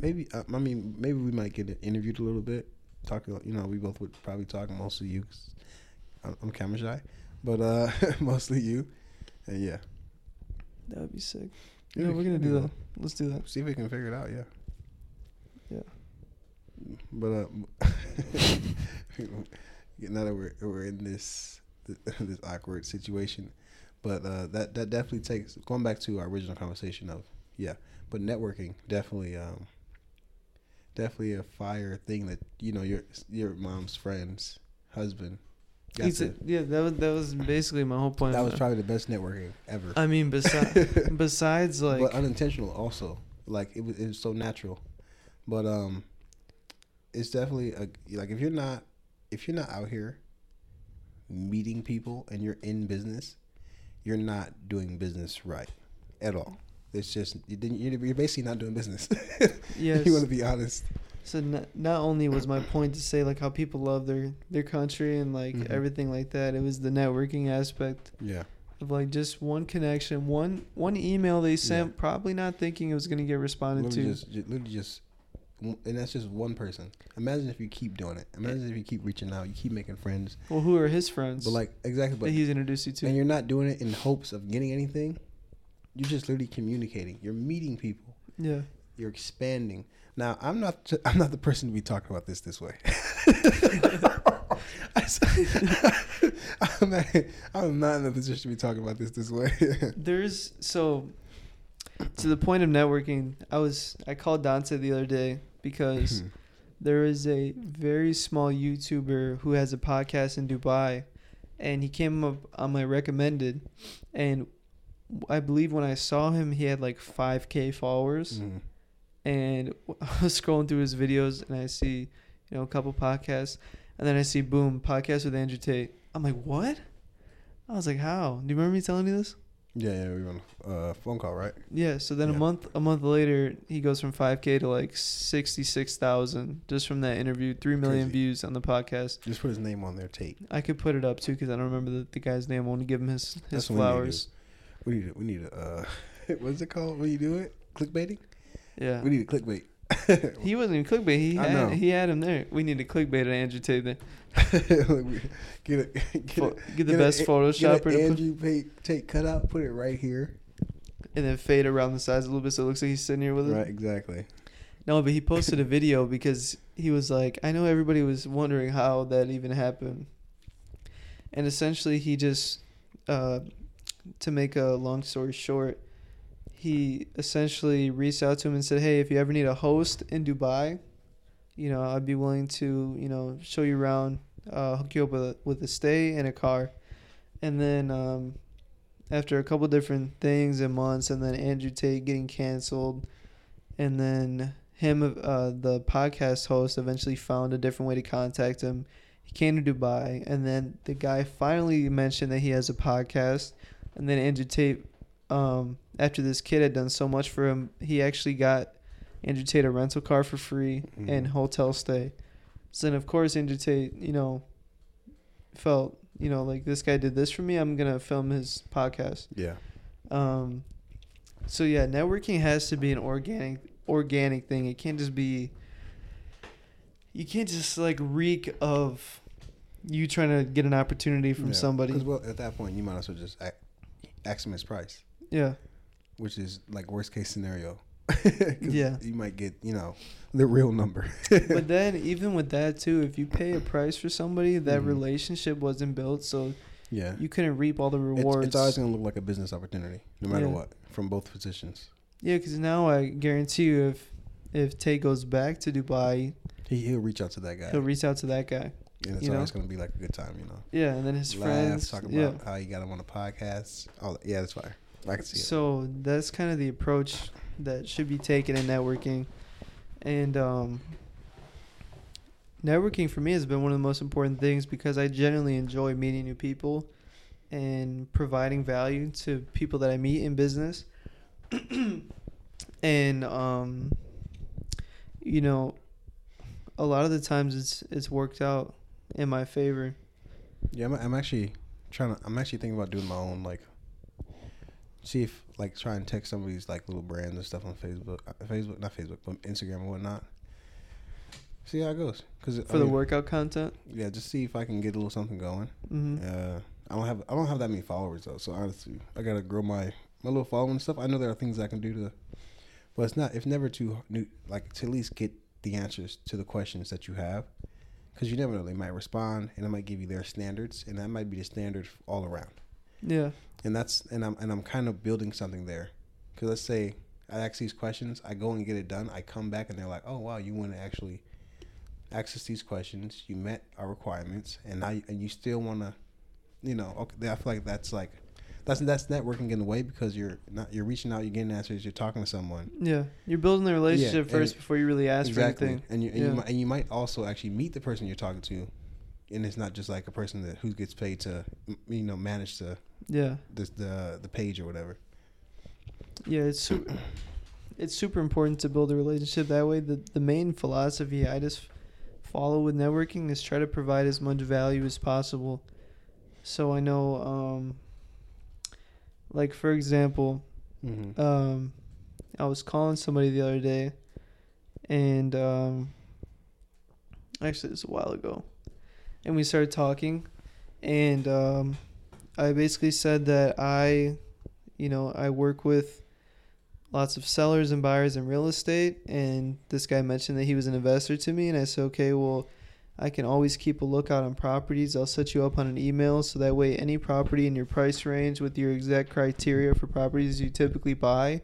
Maybe uh, I mean maybe we might get interviewed a little bit. Talk, you know, we both would probably talk mostly you. 'cause I'm, I'm camera shy, but uh, <laughs> mostly you. And yeah, That would be sick. Yeah, we're gonna do that. Let's do that. See if we can figure it out. Yeah. Yeah. But uh, <laughs> now that we're we're in this <laughs> this awkward situation, but uh, that that definitely takes going back to our original conversation of yeah, but networking definitely um definitely a fire thing that you know your your mom's friends husband. Got He's a- yeah, that was that was basically my whole point. that was probably the best networking ever. I mean, <laughs> besides besides like but unintentional also. Like it was, it was so natural. But um, it's definitely a like if you're not if you're not out here meeting people and you're in business, you're not doing business right at all. It's just you didn't- you're you're basically not doing business. <laughs> yes. you want to be honest. So not, not only was my point to say like how people love their their country and like Mhm. everything like that, it was the networking aspect Yeah. of like just one connection, one one email they sent, Yeah. probably not thinking it was gonna get responded Literally to. just, ju- literally just, and that's just one person. Imagine if you keep doing it. Imagine if you keep reaching out, you keep making friends. well, who are his friends? But like exactly, that but he's introduced you to. and you're not doing it in hopes of getting anything. You're just literally communicating. You're meeting people. yeah. You're expanding. Now, I'm not. <laughs> I'm not the person to be talking about this this way. <laughs> <laughs> I'm, not, I'm not in the position to be talking about this this way. There's so to the point of networking. I was I called Dante the other day because there is a very small YouTuber who has a podcast in Dubai, and he came up on my recommended, and I believe when I saw him, he had like 5k followers, Mhm. And <laughs> I was scrolling through his videos, and I see, you know, a couple podcasts, and then I see boom podcast with Andrew Tate. I'm like, what? I was like, how? Do you remember me telling you this? Yeah, yeah, we were on a uh, phone call, right? Yeah. So then Yeah. a month a month later, he goes from 5k to like 66,000 just from that interview. Three million Crazy. views on the podcast. Just put his name on there, Tate. I could put it up too because I don't remember the, the guy's name. I want to give him his his That's what we need to flowers. We need. To, we need to. Uh, <laughs> what's it called when you do it? Clickbaiting. Yeah. We need a clickbait. <laughs> He wasn't even clickbait. He I had know. he had him there. We need to clickbait Andrew Tate there. <laughs> get a get a, get the get a- best Get Photoshopper an to put, Andrew Tate, Tate cut out. Put it right here. and then fade around the sides a little bit so it looks like he's sitting here with it. Right, exactly. No, but he posted a video because he was like, I know everybody was wondering how that even happened. And essentially, he just, uh, to make a long story short, he essentially reached out to him and said, Hey, if you ever need a host in Dubai, you know, I'd be willing to, you know, show you around, uh, hook you up with a, with a stay and a car. And then, um, after a couple different things and months, and then Andrew Tate getting canceled, and then him uh, the podcast host eventually found a different way to contact him he came to dubai and then the guy finally mentioned that he has a podcast and then andrew tate um, after this kid had done so much for him he actually got andrew tate a rental car for free Mhm. and hotel stay so then of course andrew tate you know felt you know like this guy did this for me i'm gonna film his podcast Yeah. um, so yeah, networking has to be an organic organic thing. It can't just be. You can't just like reek of you trying to get an opportunity from Yeah. somebody. 'Cause, well, at that point, you might as well just ask him his price, Yeah, which is like worst case scenario. <laughs> Yeah. You might get you know the real number. <laughs> but then even with that too, if you pay a price for somebody, that Mhm. relationship wasn't built, so yeah. you couldn't reap all the rewards. it's always gonna look like a business opportunity, no matter Yeah. what, from both positions. yeah, because now I guarantee you, if if Tate goes back to Dubai, He he'll reach out to that guy, he'll reach out to that guy. and it's you know? always gonna be like a good time, you know. Yeah, and then his Laugh, friends. talk yeah. about how you got him on a podcast. All that. Yeah, that's fire. I can see it. So that's kind of the approach that should be taken in networking. And um, networking for me has been one of the most important things because I genuinely enjoy meeting new people and providing value to people that I meet in business. <clears throat> and um, you know, a lot of the times it's it's worked out in my favor. Yeah, I'm, I'm actually trying to. I'm actually thinking about doing my own like. See if like try and text some of these like little brands and stuff on Facebook, uh, Facebook not Facebook, but Instagram and whatnot. See how it goes. Cause For the workout content, Yeah, just see if I can get a little something going. Mm-hmm. Uh, I don't have I don't have that many followers though, so honestly, I gotta grow my my little following stuff, I know there are things I can do to, but it's not. It's never too new. Like to at least get the answers to the questions that you have, because you never know. They might respond, and it might give you their standards, and that might be the standard all around. Yeah. And that's and I'm and I'm kind of building something there, because let's say I ask these questions, I go and get it done, I come back and they're like, oh wow, you want to actually access these questions, you met our requirements, and now you, and you still want to, you know, okay, I feel like that's like. That's that's networking in a way because you're not you're reaching out, you're getting answers, you're talking to someone, Yeah. You're building the relationship and first before you really ask for anything. And you and, Yeah. you and you might also actually meet the person you're talking to, and it's not just like a person that who gets paid to you know manage the Yeah. the the, the page or whatever. Yeah, it's super, it's super important to build a relationship that way. The the main philosophy I just follow with networking is try to provide as much value as possible. So I know um like for example, Mm-hmm. um I was calling somebody the other day and um actually it's a while ago. And we started talking and um I basically said that I you know, I work with lots of sellers and buyers in real estate and this guy mentioned that he was an investor to me and I said, "Okay, well, I can always keep a lookout on properties. I'll set you up on an email so that way any property in your price range with your exact criteria for properties you typically buy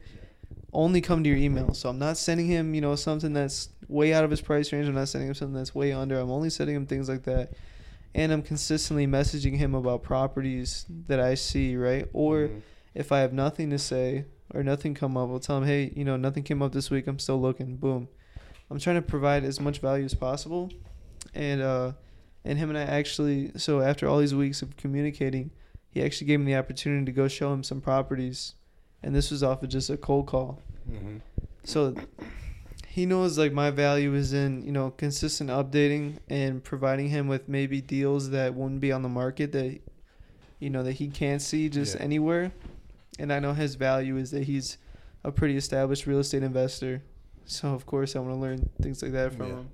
only come to your email. So I'm not sending him, you know, something that's way out of his price range. I'm not sending him something that's way under. I'm only sending him things like that. And I'm consistently messaging him about properties that I see, right? Or Mm-hmm. if I have nothing to say or nothing come up, I'll tell him, hey, you know, nothing came up this week. I'm still looking. Boom. I'm trying to provide as much value as possible. And uh and him and I actually so after all these weeks of communicating, he actually gave me the opportunity to go show him some properties. And this was off of just a cold call. Mm-hmm. So he knows like my value is in, you know, consistent updating and providing him with maybe deals that wouldn't be on the market that you know that he can't see just Yeah. anywhere. And I know his value is that he's a pretty established real estate investor. So of course I want to learn things like that from Yeah. him.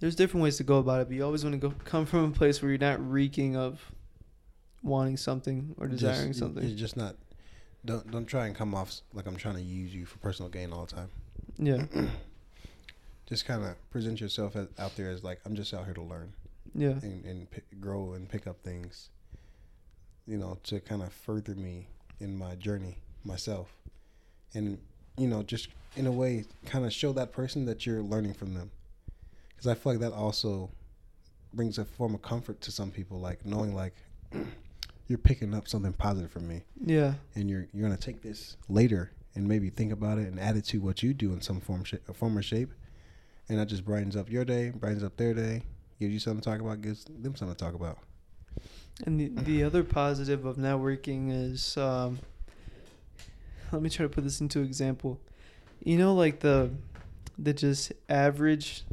There's different ways to go about it, but you always want to go come from a place where you're not reeking of wanting something or desiring Just- something. It's just not. Don't don't try and come off like I'm trying to use you for personal gain all the time. Yeah. <clears throat> Just kind of present yourself as, out there as like I'm just out here to learn Yeah. and and pick, grow and pick up things. You know, to kind of further me in my journey myself, and you know, just in a way, kind of show that person that you're learning from them. Because I feel like that also brings a form of comfort to some people, like knowing like <clears throat> you're picking up something positive from me. Yeah. and you're you're gonna take this later and maybe think about it and add it to what you do in some form shape, form or shape, and that just brightens up your day, brightens up their day, gives you something to talk about, gives them something to talk about. And the the other positive of networking is um let me try to put this into example. You know like the the just average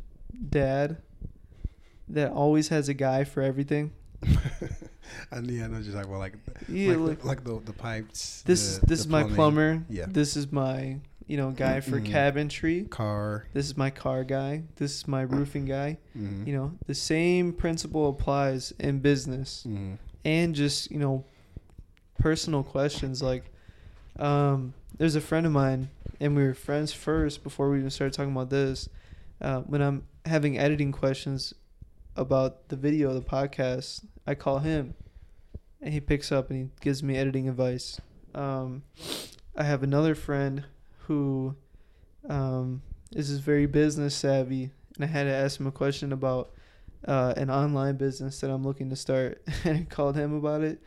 dad that always has a guy for everything. <laughs> <laughs> I yeah, I know just talking about like Yeah, like, like, the, like the the pipes. this the- is this is my plumber. Yeah. This is my, you know, guy for Mhm. cabinetry. car. This is my car guy. This is my roofing guy. Mm-hmm. You know, the same principle applies in business. hmm and just you know personal questions like um there's a friend of mine and we were friends first before we even started talking about this uh, when i'm having editing questions about the video the podcast i call him and he picks up and he gives me editing advice um, i have another friend who um, is very business savvy and i had to ask him a question about uh, an online business that I'm looking to start, <laughs> and I called him about it,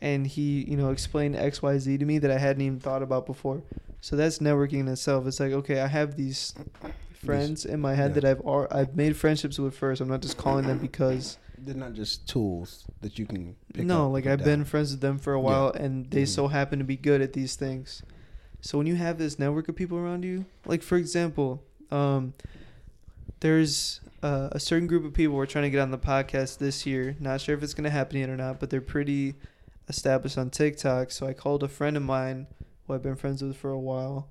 and he, you know, explained X, Y, Z to me that I hadn't even thought about before. So that's networking in itself. It's like, okay, I have these friends in my head yeah. that I've I've made friendships with first. I'm not just calling them because They're not just tools that you can. Pick no, up like I've put been friends with them for a while, and they Mhm. so happen to be good at these things. So when you have this network of people around you, like for example, um, there's uh, a certain group of people we're trying to get on the podcast this year. Not sure if it's gonna happen yet or not, but they're pretty established on TikTok. So I called a friend of mine who I've been friends with for a while,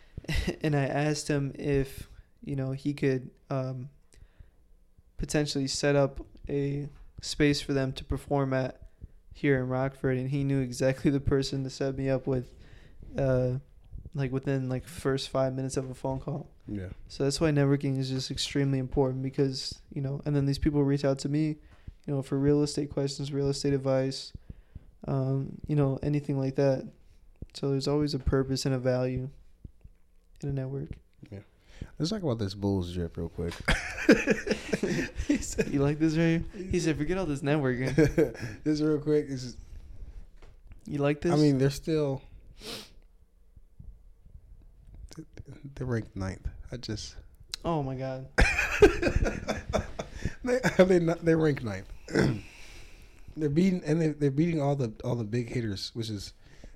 <laughs> and I asked him if you know he could um, potentially set up a space for them to perform at here in Rockford, and he knew exactly the person to set me up with, uh, like within like first five minutes of a phone call. Yeah. So that's why networking is just extremely important because you know, and then these people reach out to me, you know, for real estate questions, real estate advice, um, you know, anything like that. So there's always a purpose and a value in a network. Let's talk about this Bulls drip real quick. he <laughs> said, You like this right here? He said, forget all this networking. <laughs> this real quick. This is, You like this? I mean, they're still they're ranked ninth. I just oh my god. <laughs> they they not they rank ninth. <clears throat> they're beating and they they're beating all the all the big hitters, which is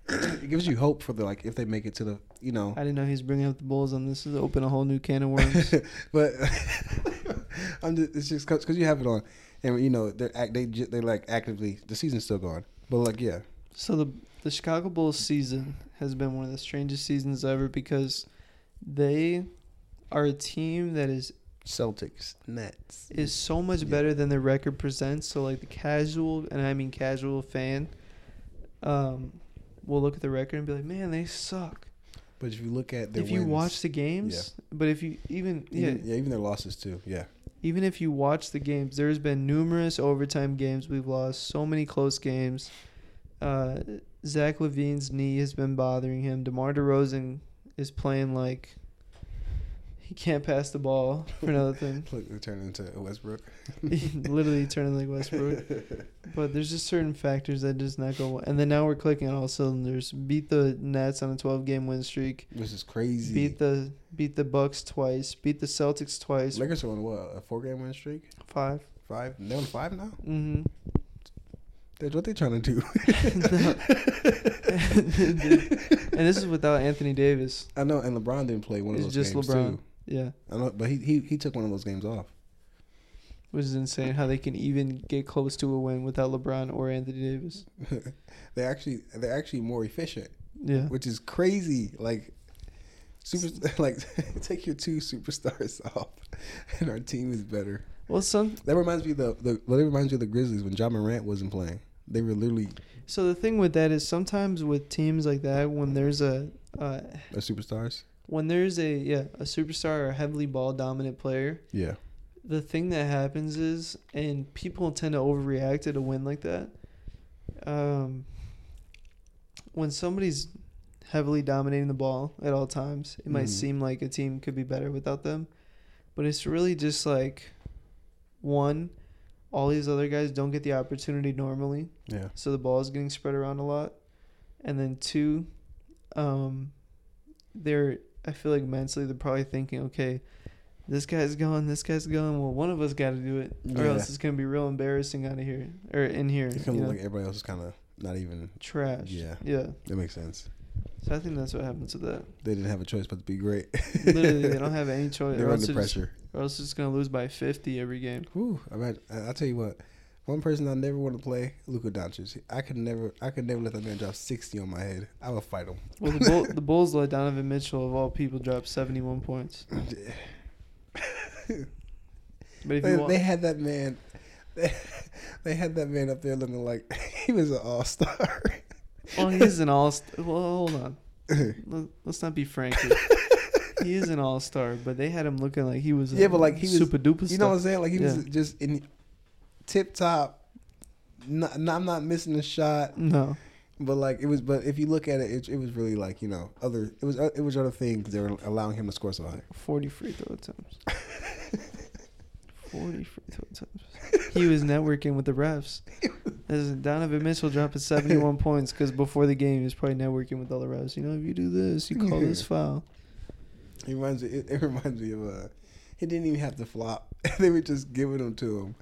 <clears throat> it gives you hope for the like if they make it to the you know. I didn't know he was bringing up the Bulls on this. Is open a whole new can of worms. <laughs> but <laughs> I'm just it's just because you have it on, and you know they're act they ju- they like actively the season's still going, but like yeah, so the the Chicago Bulls season has been one of the strangest seasons ever because they are a team that is Celtics Nets is so much Yeah. better than their record presents. So like the casual, and I mean casual fan, um, will look at the record and be like, "Man, they suck." But if you look at their if you watch the games, but if you even yeah, even, yeah, even their losses too, yeah, even if you watch the games, there's been numerous overtime games we've lost. So many close games. Uh, Zach LaVine's knee has been bothering him. DeMar DeRozan is playing like he <laughs> can't pass the ball for another thing. <laughs> look, turn into Westbrook. <laughs> Literally turning like Westbrook. But there's just certain factors that does not go well. And then now we're clicking on all cylinders. Beat the Nets on a 12 game win streak. This is crazy. Beat the beat the Bucks twice. Beat the Celtics twice. Lakers are on what a four game win streak, Five. five. They're on five now. Mm-hmm. That's what they trying to do. and this is without Anthony Davis. I know, and LeBron didn't play one of It's those just games LeBron. too. Yeah, I know, but he, he he took one of those games off. which is insane how they can even get close to a win without LeBron or Anthony Davis. <laughs> they actually they're actually more efficient, Yeah. which is crazy. Like super <laughs> like <laughs> take your two superstars off, and our team is better. Well, some That reminds me of the the well, that reminds me of the Grizzlies when Ja Morant wasn't playing. They were literally so the thing with that is sometimes with teams like that when there's a uh, their superstars. When there's a yeah a superstar or a heavily ball dominant player, Yeah, the thing that happens is and people tend to overreact at a win like that. Um, when somebody's heavily dominating the ball at all times, it might Mhm. seem like a team could be better without them, but it's really just like one, all these other guys don't get the opportunity normally, yeah. so the ball is getting spread around a lot, and then two, um, they're I feel like mentally they're probably thinking, okay, this guy's gone, this guy's gone. Well, one of us got to do it, or Yeah. else it's gonna be real embarrassing out of here or in here. It feels know, like everybody else is kind of not even. trash. Yeah. yeah. That makes sense. So I think that's what happens with that. They didn't have a choice but to be great. Literally, they don't <laughs> have any choice. They're under they're just- pressure. or else it's gonna lose by fifty every game. Whew, I mean, I'll tell you what. One person I never want to play, Luka Doncic. I could never, I could never let that man drop sixty on my head. I would fight him. Well, the, Bull, the <laughs> Bulls let Donovan Mitchell of all people drop seventy-one points. <laughs> But if they, you want, they had that man. They, <laughs> they had that man up there looking like he was an all star. well, oh, he is an all. Well, hold on. Let- Let's not be frank. here. he is an all star, but they had him looking like he was. a Yeah, but like he was- super duper. you know what I'm saying? Like he was just in tip top. Not, I'm not missing a shot, No, but like it was. But if you look at it, it, it was really like you know other. It was it was other things they were allowing him to score so high. forty free throw attempts. <laughs> forty free throw attempts. He was networking with the refs. As Donovan Mitchell dropping seventy-one <laughs> points because before the game he was probably networking with all the refs. You know, if you do this, you call this foul. It reminds me. It, it reminds me of. Uh, he didn't even have to flop. <laughs> they were just giving them to him.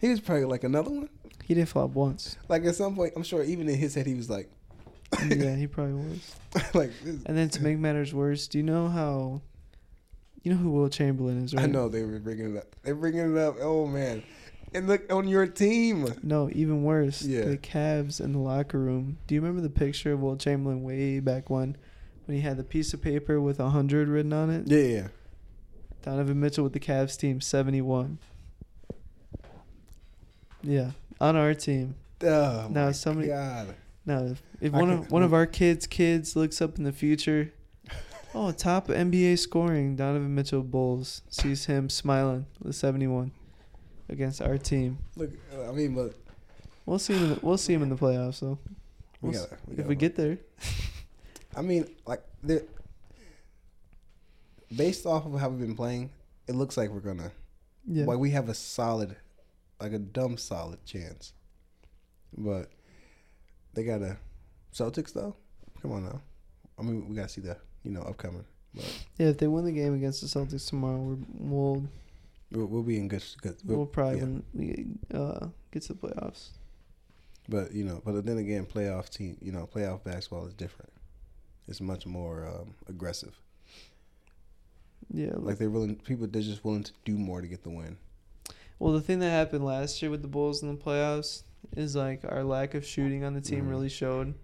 He was probably like another one. He didn't flop once. Like at some point, I'm sure even in his head, he was like, <laughs> yeah, he probably was. <laughs> like this. And then to make matters worse, do you know how? You know who Wilt Chamberlain is, right? I know they were bringing it up. They're bringing it up. Oh man, and look on your team. No, even worse. Yeah. The Cavs in the locker room. Do you remember the picture of Wilt Chamberlain way back when, when he had the piece of paper with hundred written on it? Yeah, yeah. Donovan Mitchell with the Cavs team, seventy-one. Yeah, on our team, Oh, Now somebody- God. Now, if, if one of one of our kids' kids looks up in the future, <laughs> oh, top NBA scoring, Donovan Mitchell Bulls sees him smiling with 71 against our team. Look, I mean, but We'll see him. In the, we'll see him in the playoffs, though. we We'll gotta, we if gotta we get there. <laughs> I mean, like, the based off of how we've been playing, it looks like we're gonna. Yeah. Like, we have a solid, like a dumb solid chance. But they got a Celtics though. Come on now. I mean, we gotta see the you know upcoming. But Yeah. If they win the game against the Celtics tomorrow, we're, we'll we'll, we'll be in good. good we'll probably yeah. win, uh, get to the playoffs. But you know, but then again, playoff team, you know, playoff basketball is different. It's much more um, aggressive. Yeah. Like they're willing, people they're just willing to do more to get the win. Well, the thing that happened last year with the Bulls in the playoffs is like our lack of shooting on the team Mhm. really showed.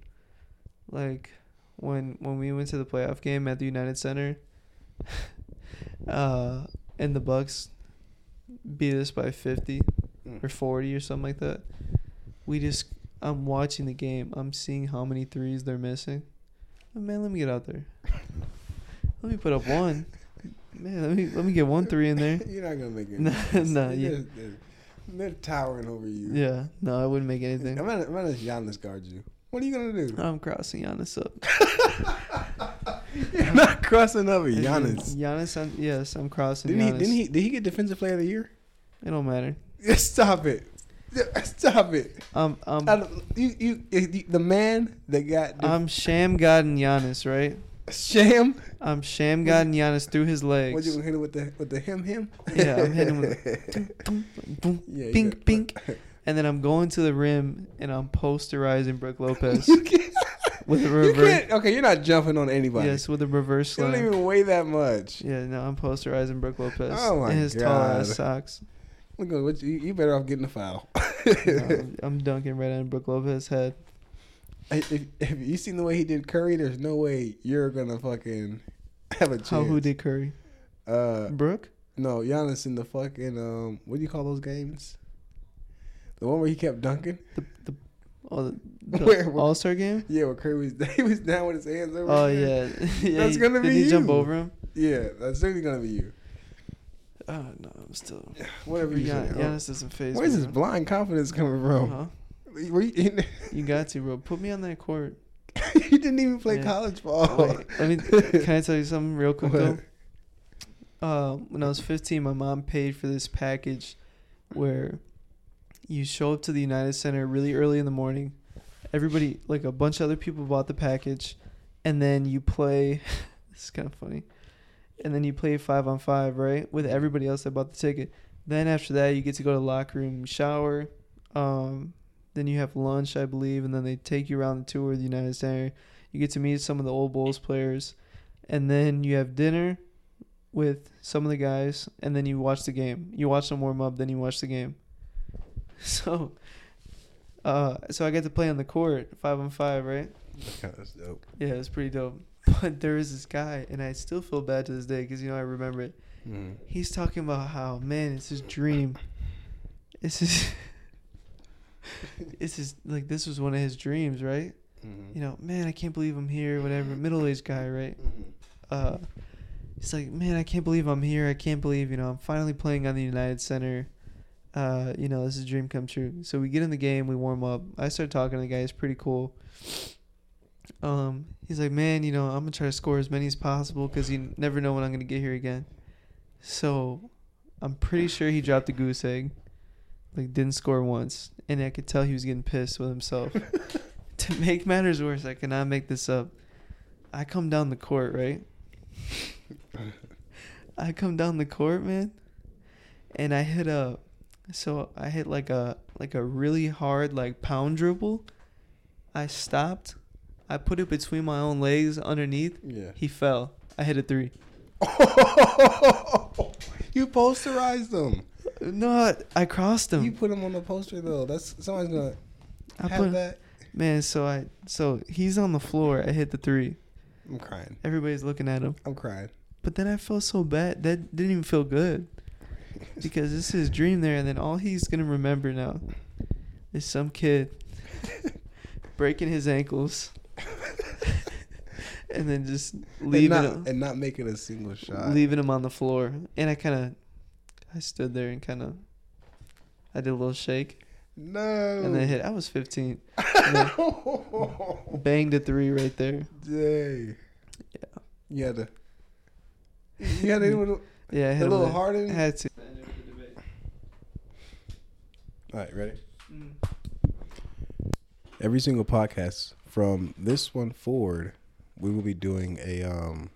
Like when when we went to the playoff game at the United Center, <laughs> uh, and the Bucks beat us by fifty Mm. or forty or something like that. We just I'm watching the game. I'm seeing how many threes they're missing. Oh, man, let me get out there. <laughs> Let me put up one. Man, let me let me get one three in there. <laughs> You're not gonna make it. They're, yeah. they're, they're towering over you. Yeah, no, I wouldn't make anything. Imagine if Giannis guards you. What are you gonna do? I'm crossing Giannis up. <laughs> You're not crossing over Giannis. Giannis, I'm, yes, I'm crossing Didn't he? Didn't he? Did he get Defensive Player of the Year? It don't matter. <laughs> Stop it! Stop it! Um, um, you, you, you, the man that got the I'm Sham God and Giannis, right? Sham. I'm Sham God and Giannis through his legs. What you gonna hit him with the with the him him? Yeah, I'm hitting him with <laughs> boom, boom, Yeah, pink, got- pink, and then I'm going to the rim and I'm posterizing Brook <laughs> Lopez You can't, with a <laughs> you reverse. can't. Okay, you're not jumping on anybody. Yes, with a reverse you don't even weigh that much. Yeah, no, I'm posterizing Brook Lopez Oh my in his tall ass socks. Look, you, you better off getting a foul. No, I'm- I'm dunking right on Brook Lopez's head. If, if you seen the way he did Curry, there's no way you're gonna fucking have a chance. How who did Curry? Uh, Brook? no, Giannis in the fucking um, what do you call those games? The one where he kept dunking. The the oh the, <laughs> the All Star game? Yeah, where Curry was <laughs> he was down with his hands over. Oh yeah, <laughs> yeah. That's he- gonna did be he jump over him? Yeah, that's certainly gonna be you. Oh no, I'm still. Whatever you Gian- say. Giannis doesn't phase Where's his blind confidence coming from? Huh? Were you, in, You got to, bro. Put me on that court. <laughs> you didn't even play Yeah. college ball. Wait, let me. <laughs> Can I tell you something real quick though? Uh, when I was 15, my mom paid for this package where you show up to the United Center really early in the morning. Everybody, like a bunch of other people, bought the package, and then you play. <laughs> this is kind of funny. And then you play five on five, right, with everybody else that bought the ticket. Then after that, you get to go to the locker room, shower. Um, then you have lunch, I believe, and then they take you around the tour of the United Center. You get to meet some of the old Bulls players, and then you have dinner with some of the guys, and then you watch the game. You watch them warm up, then you watch the game. <laughs> So, uh, so I get to play on the court, five on five, right? That's dope. Yeah, it's pretty dope. <laughs> But there is this guy, and I still feel bad to this day because you know I remember it. Mm. He's talking about how man, it's his dream. It's his. <laughs> <laughs> it's is like this was one of his dreams, right? Mhm. You know, man, I can't believe I'm here. Whatever, middle aged guy, right? Mhm. uh, he's like, man, I can't believe I'm here. I can't believe, you know, I'm finally playing on the United Center. Uh, you know, this is a dream come true. So we get in the game, we warm up. I start talking to the guy. He's pretty cool. Um, he's like, man, you know, I'm gonna try to score as many as possible because you never know when I'm gonna get here again. So, I'm pretty sure he dropped a goose egg. Like, didn't score once, and I could tell he was getting pissed with himself. <laughs> to make matters worse, I cannot make this up. I come down the court, right? <laughs> I come down the court, man, and I hit a, so I hit like a like a really hard like pound dribble. I stopped. I put it between my own legs underneath. Yeah. He fell. I hit a three. <laughs> you posterized them. No, I crossed him. You put them on the poster though. That's somebody's gonna I have put that. man. So I so he's on the floor. I hit the three. I'm crying. Everybody's looking at him. I'm crying. But then I felt so bad. That didn't even feel good because this is his dream there, and then all he's gonna remember now is some kid <laughs> breaking his ankles, <laughs> and then just and leaving not, him, and not making a single shot. leaving him on the floor. And I kind of, I stood there and kind of, I did a little shake, No. and then hit. I was 15. <laughs> Banged a three right there. Dang. Yeah. You had to. You had do <laughs> Yeah, I a hit him little harder. I had to. All right, ready? Mm. Every single podcast from this one forward, we will be doing a um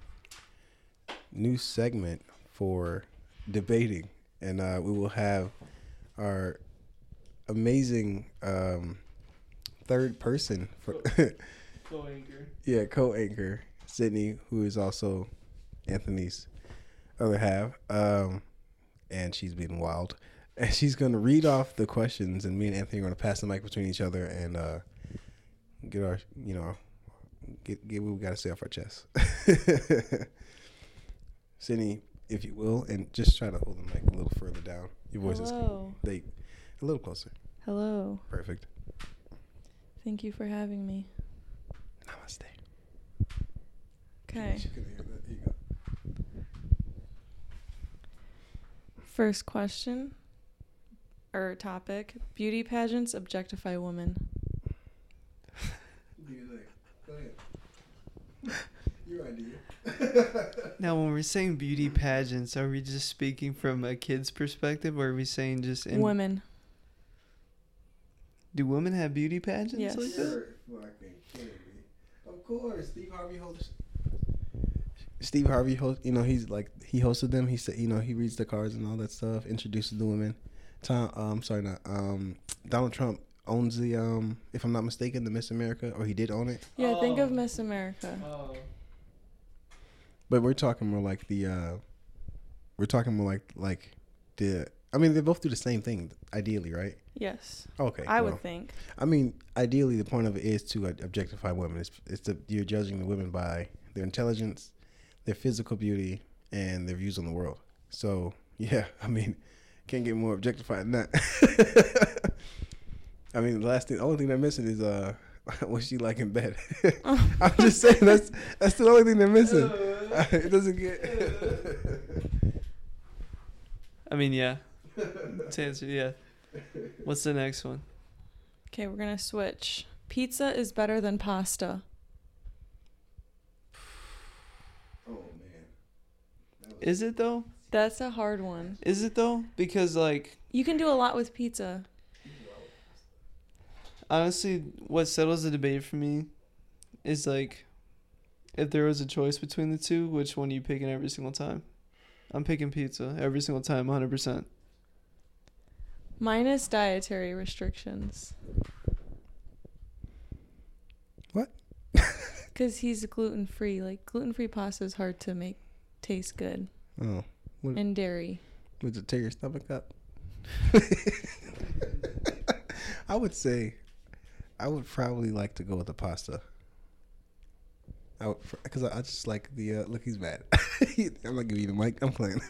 new segment for debating, and uh, we will have our amazing um third person for Go <laughs> anchor. yeah co-anchor Sydney, who is also Anthony's other half, um, and she's been wild. <laughs> And she's gonna read off the questions, and me and Anthony are gonna pass the mic between each other and uh, get our, you know, get get what we gotta say off our chest. <laughs> Sydney, if you will, and just try to hold the mic a little further down. Your voice is Hello. they a little closer. Hello. Perfect. Thank you for having me. Namaste. Okay. She couldn't hear that. Here you go. First question or topic Beauty pageants objectify women. <laughs> Go ahead. <laughs> Your idea. Now, when we're saying beauty pageants, are we just speaking from a kid's perspective, or are we saying just in women. Do women have beauty pageants Yes. like that? fucking. Of course, Steve Harvey hosts. Steve Harvey host. You know, he's like he hosted them. He said, you know, he reads the cards and all that stuff. Introduces the women. Tom, um, sorry, not um, Donald Trump owns the um, if I'm not mistaken, the Miss America, or he did own it. Yeah, think of Oh. Miss America. Oh. But we're talking more like the, uh, we're talking more like like the. I mean, they both do the same thing, ideally, right? Yes. Okay. I well. would think. I mean, ideally, the point of it is to uh, objectify women. It's, it's the, you're judging the women by their intelligence, their physical beauty, and their views on the world. So, <laughs> yeah, I mean, can't get more objectified than that. <laughs> I mean, the last thing, the only thing they're missing is uh, <laughs> what's she like in bed. I'm just saying that's that's the only thing they're missing. <laughs> it doesn't get. <laughs> I mean, yeah. To answer, yeah. What's the next one? Okay, we're going to switch. Pizza is better than pasta. oh man. Is it though? That's a hard one. Is it though? Because like You can do a lot with pizza. honestly, what settles the debate for me is like if there was a choice between the two, which one are you picking every single time? I'm picking pizza every single time, 100%. Minus dietary restrictions. What? <laughs> Because he's gluten free. Like, gluten free pasta is hard to make taste good. Oh, what, And dairy. would it tear your stomach up? <laughs> I would say, I would probably like to go with the pasta. Because I, I just like the uh, look. He's mad. <laughs> I'm not giving you the mic. I'm playing.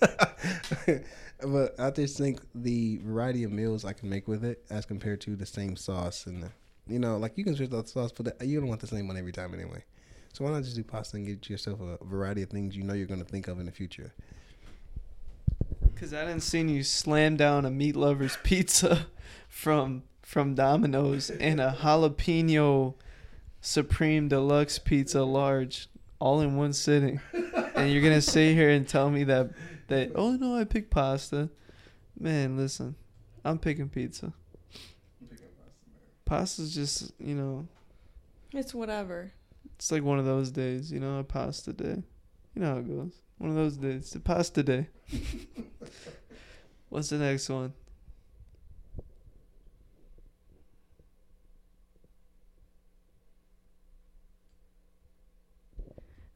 <laughs> but I just think the variety of meals I can make with it, as compared to the same sauce and you know, like you can switch out the sauce, but you don't want the same one every time anyway. So why not just do pasta and get yourself a variety of things you know you're going to think of in the future? Cause I didn't see you slam down a meat lover's <laughs> pizza from from Domino's and a jalapeno supreme deluxe pizza large all in one sitting. And you're gonna sit here and tell me that that oh no I picked pasta. Man, listen. I'm picking pizza. Pasta's just you know, It's whatever. it's like one of those days, you know, a pasta day. You know how it goes. One of those days. the pasta day. <laughs> What's the next one?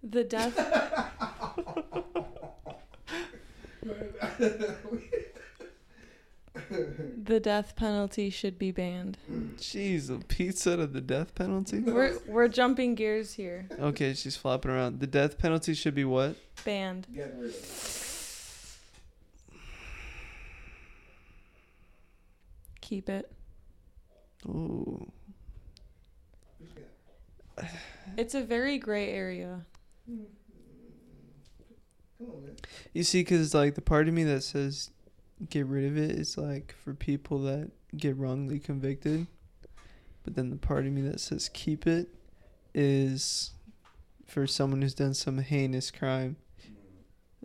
The death. the death penalty should be banned. Jeez, a pizza to the death penalty? We're we're jumping gears here. Okay, she's flopping around. The death penalty should be what? Banned. Get rid of Keep it. Ooh. It's a very gray area. You see, because like the part of me that says get rid of it is like for people that get wrongly convicted, but then the part of me that says keep it is for someone who's done some heinous crime.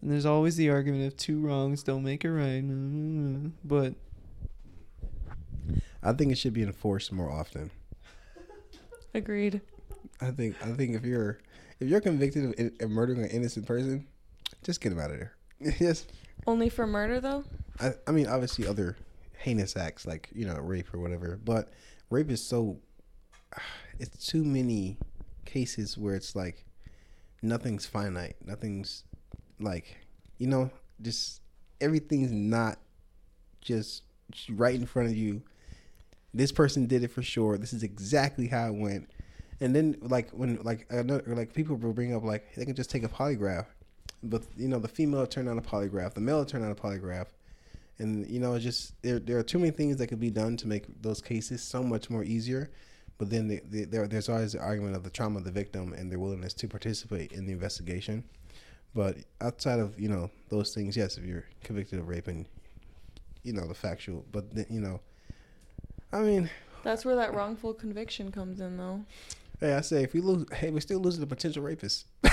And there's always the argument of two wrongs don't make a right, but I think it should be enforced more often. Agreed. I think I think if you're if you're convicted of, of murdering an innocent person, just get him out of there. <laughs> yes. Only for murder though? I, I mean, obviously, other heinous acts like you know rape or whatever, but rape is so. <sighs> It's too many cases where it's like nothing's finite, nothing's like you know just everything's not just right in front of you. This person did it for sure. This is exactly how it went. And then like when like another like people will bring up like they can just take a polygraph, but you know the female turned on a polygraph, the male turned on a polygraph, and you know it's just there there are too many things that could be done to make those cases so much more easier. But then the, the, there there's always the argument of the trauma of the victim and their willingness to participate in the investigation. But outside of you know those things, yes, if you're convicted of rape and you know the factual, but then, you know, I mean, That's where that wrongful conviction comes in though. Hey, I say if we lose, hey, we're still losing a potential rapist. <laughs>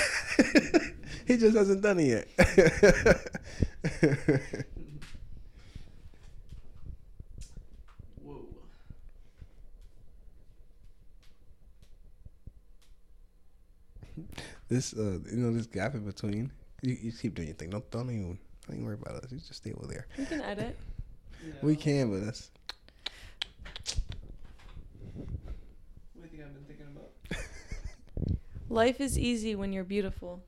he just hasn't done it yet. <laughs> whoa. this, uh, you know, this gap in between. You, you keep doing your thing. Don't don't even don't even worry about us. You just stay over there. We can edit. We can, but that's What do you think I've been thinking about? Life is easy when you're beautiful.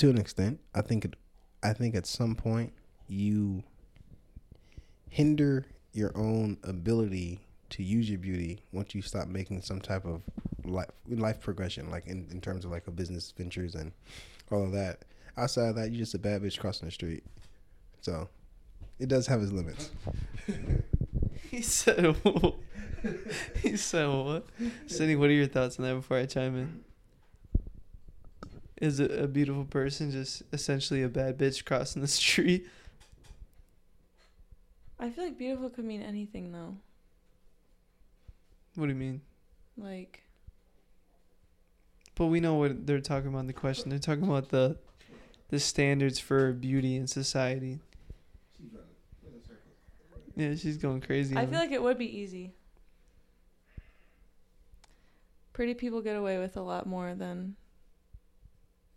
to an extent. I think it. I think at some point you hinder your own ability to use your beauty once you stop making some type of life life progression, like in, in terms of like a business ventures and all of that. Outside of that, you're just a bad bitch crossing the street. So it does have its limits. <laughs> <laughs> He said, <laughs> he said what? Cindy, what are your thoughts on that before I chime in? Is it a beautiful person just essentially a bad bitch crossing the street? I feel like beautiful could mean anything though. What do you mean? Like But we know what they're talking about in the question. They're talking about the the standards for beauty in society. Yeah, she's going crazy. I feel like it would be easy. Pretty people get away with a lot more than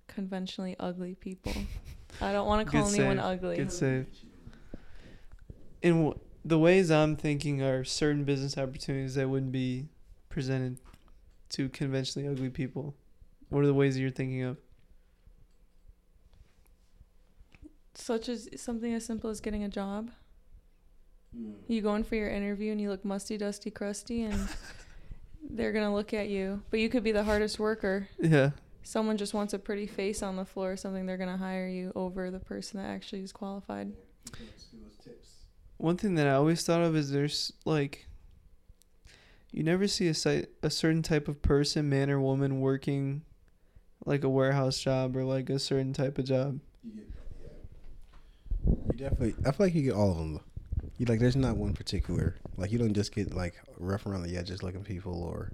conventionally ugly people. I don't want to call Good anyone save. ugly. Good save. In w- the ways I'm thinking are certain business opportunities that wouldn't be presented to conventionally ugly people. What are the ways that you're thinking of? Such as something as simple as getting a job. Hmm. You go in for your interview and you look musty, dusty, crusty, and <laughs> they're gonna look at you. But you could be the hardest worker. Yeah. Someone just wants a pretty face on the floor or something. They're gonna hire you over the person that actually is qualified. One thing that I always thought of is there's like you never see a site a certain type of person, man or woman, working like a warehouse job or like a certain type of job. You definitely. I feel like you get all of them. You like. There's not one particular. Like you don't just get like rough around the edges looking people, or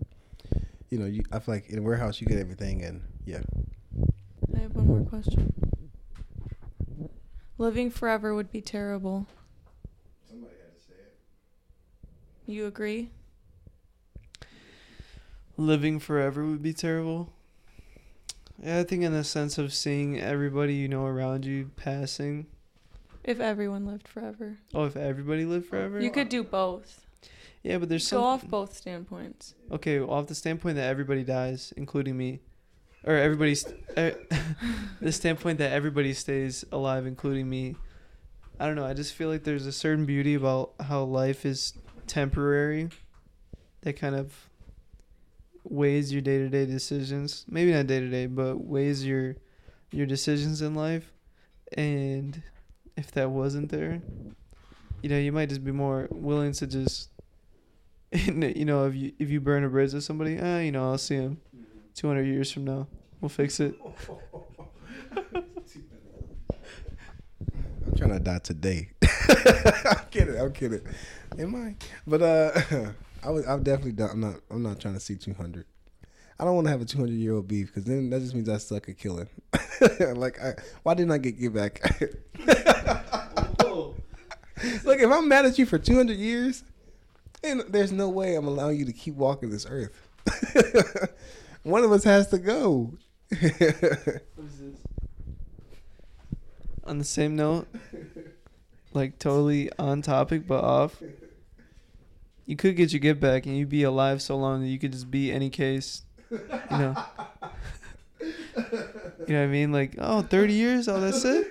you know. You. I feel like in a warehouse you get everything, and yeah. I have one more question. Living forever would be terrible. Somebody had to say it. You agree? Living forever would be terrible. Yeah, I think in the sense of seeing everybody you know around you passing. If everyone lived forever, Oh, if everybody lived forever? you could do both. Yeah, but there's Go some off both standpoints. Okay, off the standpoint that everybody dies, including me, or everybody's, <laughs> uh, the standpoint that everybody stays alive, including me. I don't know. I just feel like there's a certain beauty about how life is temporary, that kind of weighs your day to day decisions. Maybe not day to day, but weighs your your decisions in life. And if that wasn't there, you know, you might just be more willing to just <laughs> you know, if you if you burn a bridge with somebody, ah, you know, I'll see him 200 years from now. We'll fix it. <laughs> I'm trying to die today. <laughs> I'm kidding. I'm kidding. Am I? But uh, I was. I'm definitely. Not, I'm not. I'm not trying to see 200. I don't want to have a 200 year old beef because then that just means I suck at killing. <laughs> like, I, why didn't I get get back? <laughs> Look, if I'm mad at you for 200 years, and there's no way I'm allowing you to keep walking this earth. <laughs> One of us has to go. On the same note, like totally on topic but off. You could get your get back and you'd be alive so long that you could just beat any case. You know. you know what I mean? Like, oh, 30 years? Oh, that's it?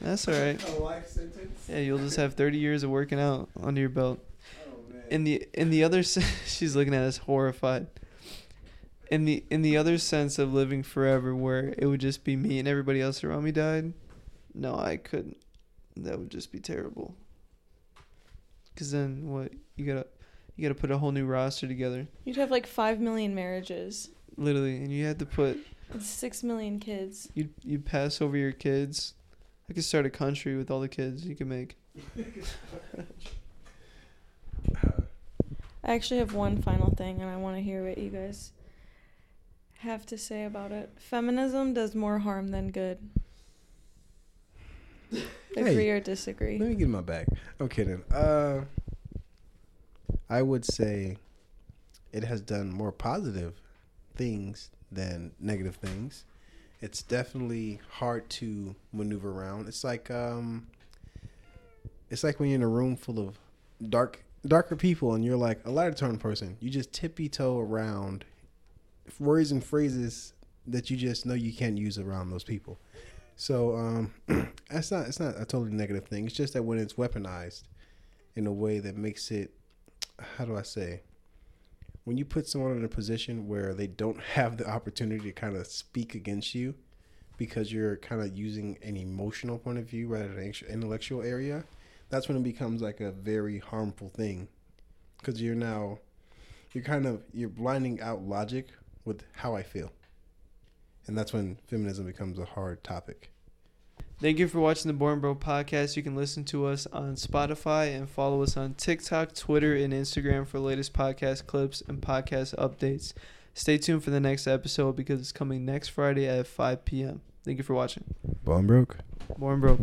That's all right. A life sentence. Yeah, you'll just have 30 years of working out under your belt. Oh man. In the in the other sense, <laughs> she's looking at us horrified. In the in the other sense of living forever, where it would just be me and everybody else around me died, no, I couldn't. That would just be terrible. Cause then what you gotta you gotta put a whole new roster together, You'd have like five million marriages literally, and you had to put and six million kids. you you pass over your kids. I could start a country with all the kids you can make. I actually have one final thing, and I want to hear what you guys have to say about it. Feminism does more harm than good. Agree Hey. or disagree? Let me get in my bag. I'm kidding. Uh, I would say it has done more positive things than negative things. It's definitely hard to maneuver around. It's like um, it's like when you're in a room full of dark, darker people, and you're like a lighter tone person. You just tippy toe around words and phrases that you just know you can't use around those people. So um, <clears throat> that's not it's not a totally negative thing. It's just that when it's weaponized in a way that makes it how do I say when you put someone in a position where they don't have the opportunity to kind of speak against you because you're kind of using an emotional point of view rather than an intellectual area, that's when it becomes like a very harmful thing because you're now you're kind of you're blinding out logic with how I feel. And that's when feminism becomes a hard topic. Thank you for watching the Born Broke podcast. You can listen to us on Spotify and follow us on TikTok, Twitter, and Instagram for latest podcast clips and podcast updates. Stay tuned for the next episode because it's coming next Friday at 5 p.m. Thank you for watching. Born broke. Born Bro.